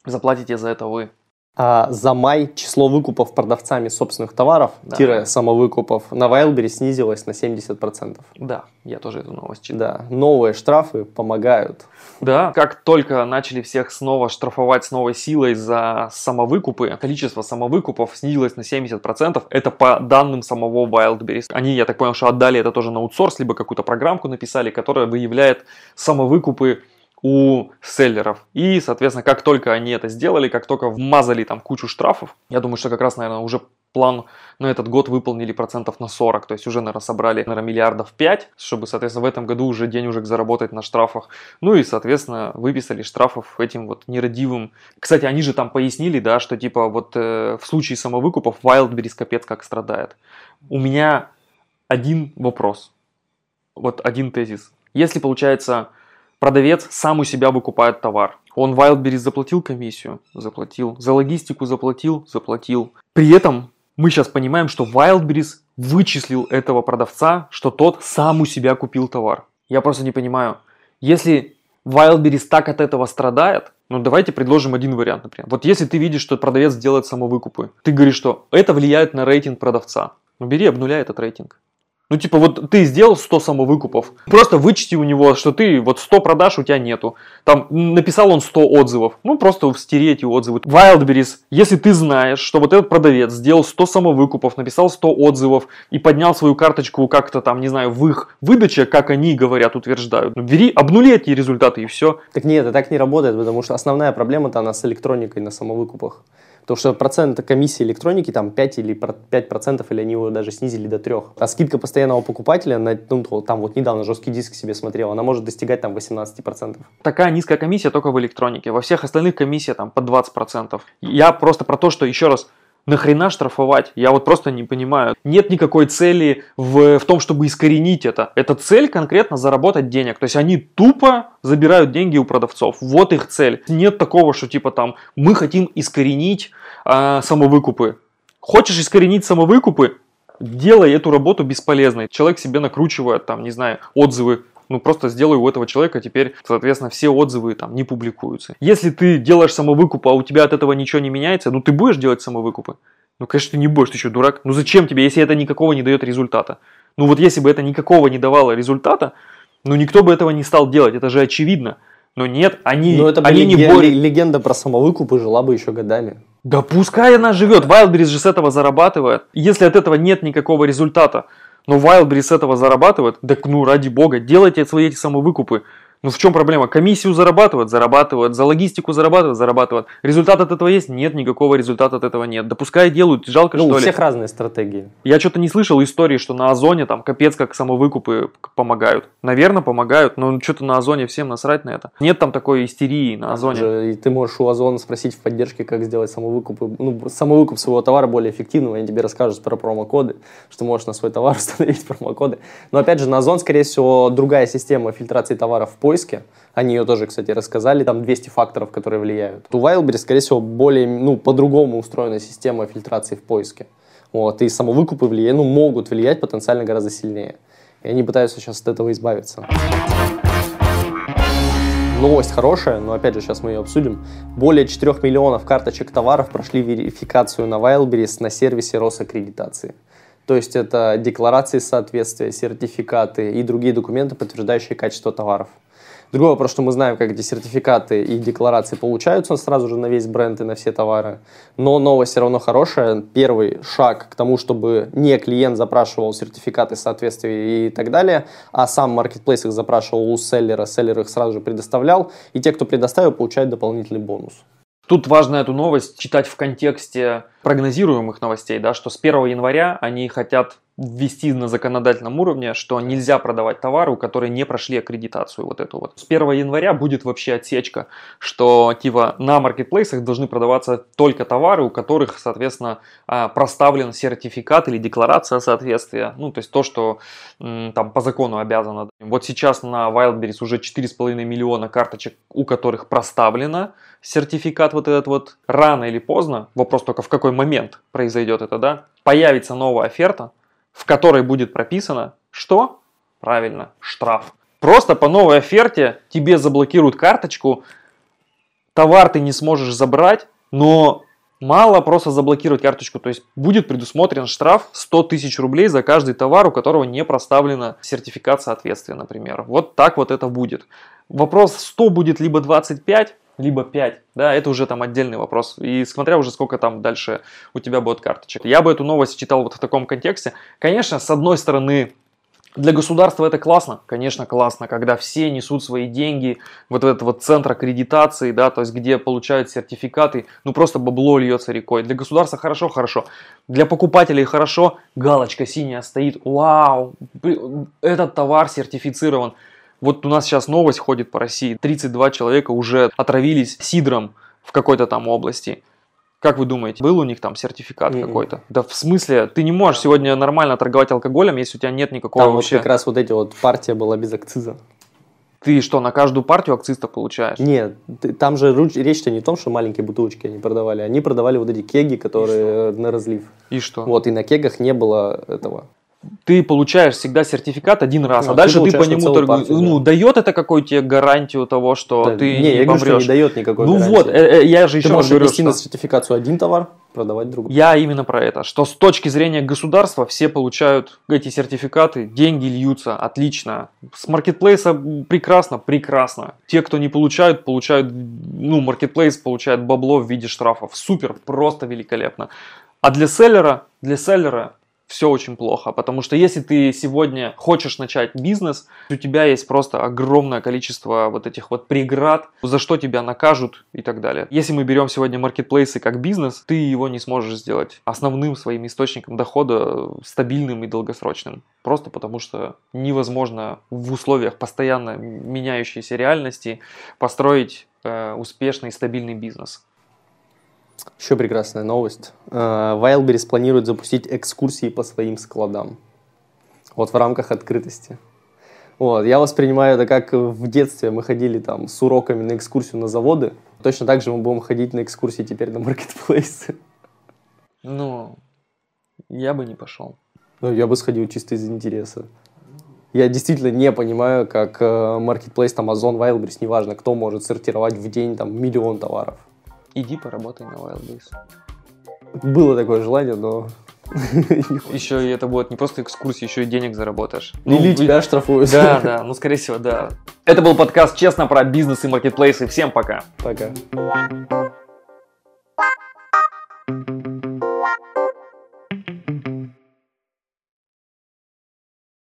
заплатите за это вы. А за май число выкупов продавцами собственных товаров, да. тире самовыкупов на Wildberries снизилось на 70%. Да, я тоже эту новость читал. Да, новые штрафы помогают. Да, как только начали всех снова штрафовать с новой силой за самовыкупы, количество самовыкупов снизилось на 70%. Это по данным самого Wildberries. Они, я так понял, что отдали это тоже на аутсорс, либо какую-то программку написали, которая выявляет самовыкупы у селлеров. И, соответственно, как только они это сделали, как только вмазали там кучу штрафов, я думаю, что как раз, наверное, уже план на этот год выполнили процентов на 40, то есть уже, наверное, собрали, наверное, миллиардов 5, чтобы, соответственно, в этом году уже денежек заработать на штрафах. Ну и, соответственно, выписали штрафов этим вот нерадивым. Кстати, они же там пояснили, да, что типа вот э, в случае самовыкупов Wildberries капец как страдает. У меня один вопрос, вот один тезис. Если, получается, Продавец сам у себя выкупает товар. Он Wildberries заплатил комиссию? Заплатил. За логистику заплатил? Заплатил. При этом мы сейчас понимаем, что Wildberries вычислил этого продавца, что тот сам у себя купил товар. Я просто не понимаю. Если Wildberries так от этого страдает, ну давайте предложим один вариант, например. Вот если ты видишь, что продавец делает самовыкупы, ты говоришь, что это влияет на рейтинг продавца. Ну бери, обнуляй этот рейтинг. Ну, типа, вот ты сделал 100 самовыкупов, просто вычти у него, что ты вот 100 продаж у тебя нету. Там написал он 100 отзывов, ну, просто стери эти отзывы. Wildberries, если ты знаешь, что вот этот продавец сделал 100 самовыкупов, написал 100 отзывов и поднял свою карточку как-то там, не знаю, в их выдаче, как они говорят, утверждают, ну, бери, обнули эти результаты и все. Так нет, это так не работает, потому что основная проблема-то она с электроникой на самовыкупах. Потому что процент комиссии электроники там 5 или 5%, или они его даже снизили до 3. А скидка постоянного покупателя, на, ну, там вот недавно жесткий диск себе смотрел, она может достигать там 18%. Такая низкая комиссия только в электронике. Во всех остальных комиссия там по 20%. Я просто про то, что еще раз, Нахрена штрафовать? Я вот просто не понимаю. Нет никакой цели в, в том, чтобы искоренить это. Это цель конкретно заработать денег. То есть они тупо забирают деньги у продавцов. Вот их цель. Нет такого, что типа там мы хотим искоренить э, самовыкупы. Хочешь искоренить самовыкупы? Делай эту работу бесполезной. Человек себе накручивает там, не знаю, отзывы ну просто сделаю у этого человека теперь, соответственно, все отзывы там не публикуются. Если ты делаешь самовыкуп, а у тебя от этого ничего не меняется, ну ты будешь делать самовыкупы? Ну, конечно, ты не будешь, ты еще дурак. Ну зачем тебе, если это никакого не дает результата? Ну вот если бы это никакого не давало результата, ну никто бы этого не стал делать, это же очевидно. Но нет, они, Но это они лег... не борются. легенда про самовыкупы жила бы еще годами. Да пускай она живет, Wildberries же с этого зарабатывает. Если от этого нет никакого результата, но Wildberries с этого зарабатывает, так ну ради бога, делайте свои эти самовыкупы. Ну в чем проблема? Комиссию зарабатывают, зарабатывают, за логистику зарабатывают, зарабатывают. Результат от этого есть? Нет, никакого результата от этого нет. Да пускай делают, жалко ну, что у ли. всех разные стратегии. Я что-то не слышал истории, что на Озоне там капец как самовыкупы помогают. Наверное, помогают, но что-то на Озоне всем насрать на это. Нет там такой истерии на Озоне. Же, и ты можешь у Озона спросить в поддержке, как сделать самовыкупы. Ну, самовыкуп своего товара более эффективным, они тебе расскажут про промокоды, что можешь на свой товар установить промокоды. Но опять же, на Озон, скорее всего, другая система фильтрации товаров в поиске. Они ее тоже, кстати, рассказали. Там 200 факторов, которые влияют. У Wildberries, скорее всего, более, ну, по-другому устроена система фильтрации в поиске. Вот, и самовыкупы влияют, ну, могут влиять потенциально гораздо сильнее. И они пытаются сейчас от этого избавиться. Новость хорошая, но опять же сейчас мы ее обсудим. Более 4 миллионов карточек товаров прошли верификацию на Wildberries на сервисе Росаккредитации. То есть это декларации соответствия, сертификаты и другие документы, подтверждающие качество товаров. Другой вопрос, что мы знаем, как эти сертификаты и декларации получаются сразу же на весь бренд и на все товары. Но новость все равно хорошая. Первый шаг к тому, чтобы не клиент запрашивал сертификаты соответствия и так далее, а сам маркетплейс их запрашивал у селлера, селлер их сразу же предоставлял, и те, кто предоставил, получают дополнительный бонус. Тут важно эту новость читать в контексте прогнозируемых новостей, да, что с 1 января они хотят ввести на законодательном уровне, что нельзя продавать товары, у которые не прошли аккредитацию вот эту вот. С 1 января будет вообще отсечка, что типа на маркетплейсах должны продаваться только товары, у которых, соответственно, а, проставлен сертификат или декларация соответствия, ну то есть то, что там по закону обязано. Вот сейчас на Wildberries уже 4,5 миллиона карточек, у которых проставлено сертификат вот этот вот рано или поздно, вопрос только в какой момент произойдет это, да, появится новая оферта, в которой будет прописано, что? Правильно, штраф. Просто по новой оферте тебе заблокируют карточку, товар ты не сможешь забрать, но мало просто заблокировать карточку. То есть будет предусмотрен штраф 100 тысяч рублей за каждый товар, у которого не проставлена сертификат соответствия, например. Вот так вот это будет. Вопрос 100 будет либо 25, либо 5, да, это уже там отдельный вопрос. И смотря уже сколько там дальше у тебя будет карточек. Я бы эту новость читал вот в таком контексте. Конечно, с одной стороны, для государства это классно, конечно, классно, когда все несут свои деньги, вот этот вот центр аккредитации, да, то есть где получают сертификаты, ну просто бабло льется рекой. Для государства хорошо, хорошо. Для покупателей хорошо, галочка синяя стоит, вау, этот товар сертифицирован. Вот у нас сейчас новость ходит по России. 32 человека уже отравились сидром в какой-то там области. Как вы думаете, был у них там сертификат mm-hmm. какой-то? Да в смысле, ты не можешь сегодня нормально торговать алкоголем, если у тебя нет никакого там вообще... вот как раз вот эти вот партия была без акциза. Ты что, на каждую партию акциз-то получаешь? Нет, там же речь-то не о том, что маленькие бутылочки они продавали. Они продавали вот эти кеги, которые на разлив. И что? Вот, и на кегах не было этого ты получаешь всегда сертификат один раз, Ну, а ты дальше ты, по получаешь на нему торгуешь. Ну, да. дает это какую тебе гарантию того, что Да, ты не, не, я говорю, что помрешь? не дает никакой ну гарантии. вот, э, э, я же еще Ты раз можешь говорю, отнести на что сертификацию один товар, продавать другой. я именно про это, что с точки зрения государства все получают эти сертификаты, деньги льются, отлично. С маркетплейса прекрасно, прекрасно. Те, кто не получают, получают, ну, маркетплейс получает бабло в виде штрафов. Супер, просто великолепно. А для селлера, для селлера все очень плохо, потому что если ты сегодня хочешь начать бизнес, у тебя есть просто огромное количество вот этих вот преград, за что тебя накажут и так далее. Если мы берем сегодня маркетплейсы как бизнес, ты его не сможешь сделать основным своим источником дохода стабильным и долгосрочным. Просто потому что невозможно в условиях постоянно меняющейся реальности построить э, успешный стабильный бизнес. Еще прекрасная новость. Э, Wildberries планирует запустить экскурсии по своим складам. Вот в рамках открытости. Вот, я воспринимаю это как в детстве мы ходили там с уроками на экскурсию на заводы. Точно так же мы будем ходить на экскурсии теперь на маркетплейсы. Ну, я бы не пошел. Ну, я бы сходил чисто из интереса. Я действительно не понимаю, как э, маркетплейс, там, Озон, Wildberries, неважно, кто может сортировать в день там миллион товаров. Иди поработай на Wildberries. Было такое желание, но... Еще и это будет не просто экскурсия, еще и денег заработаешь. Или вы- тебя штрафуют. Да, да, ну скорее всего, да. Это был подкаст «Честно» про бизнес и маркетплейсы. Всем пока. Пока.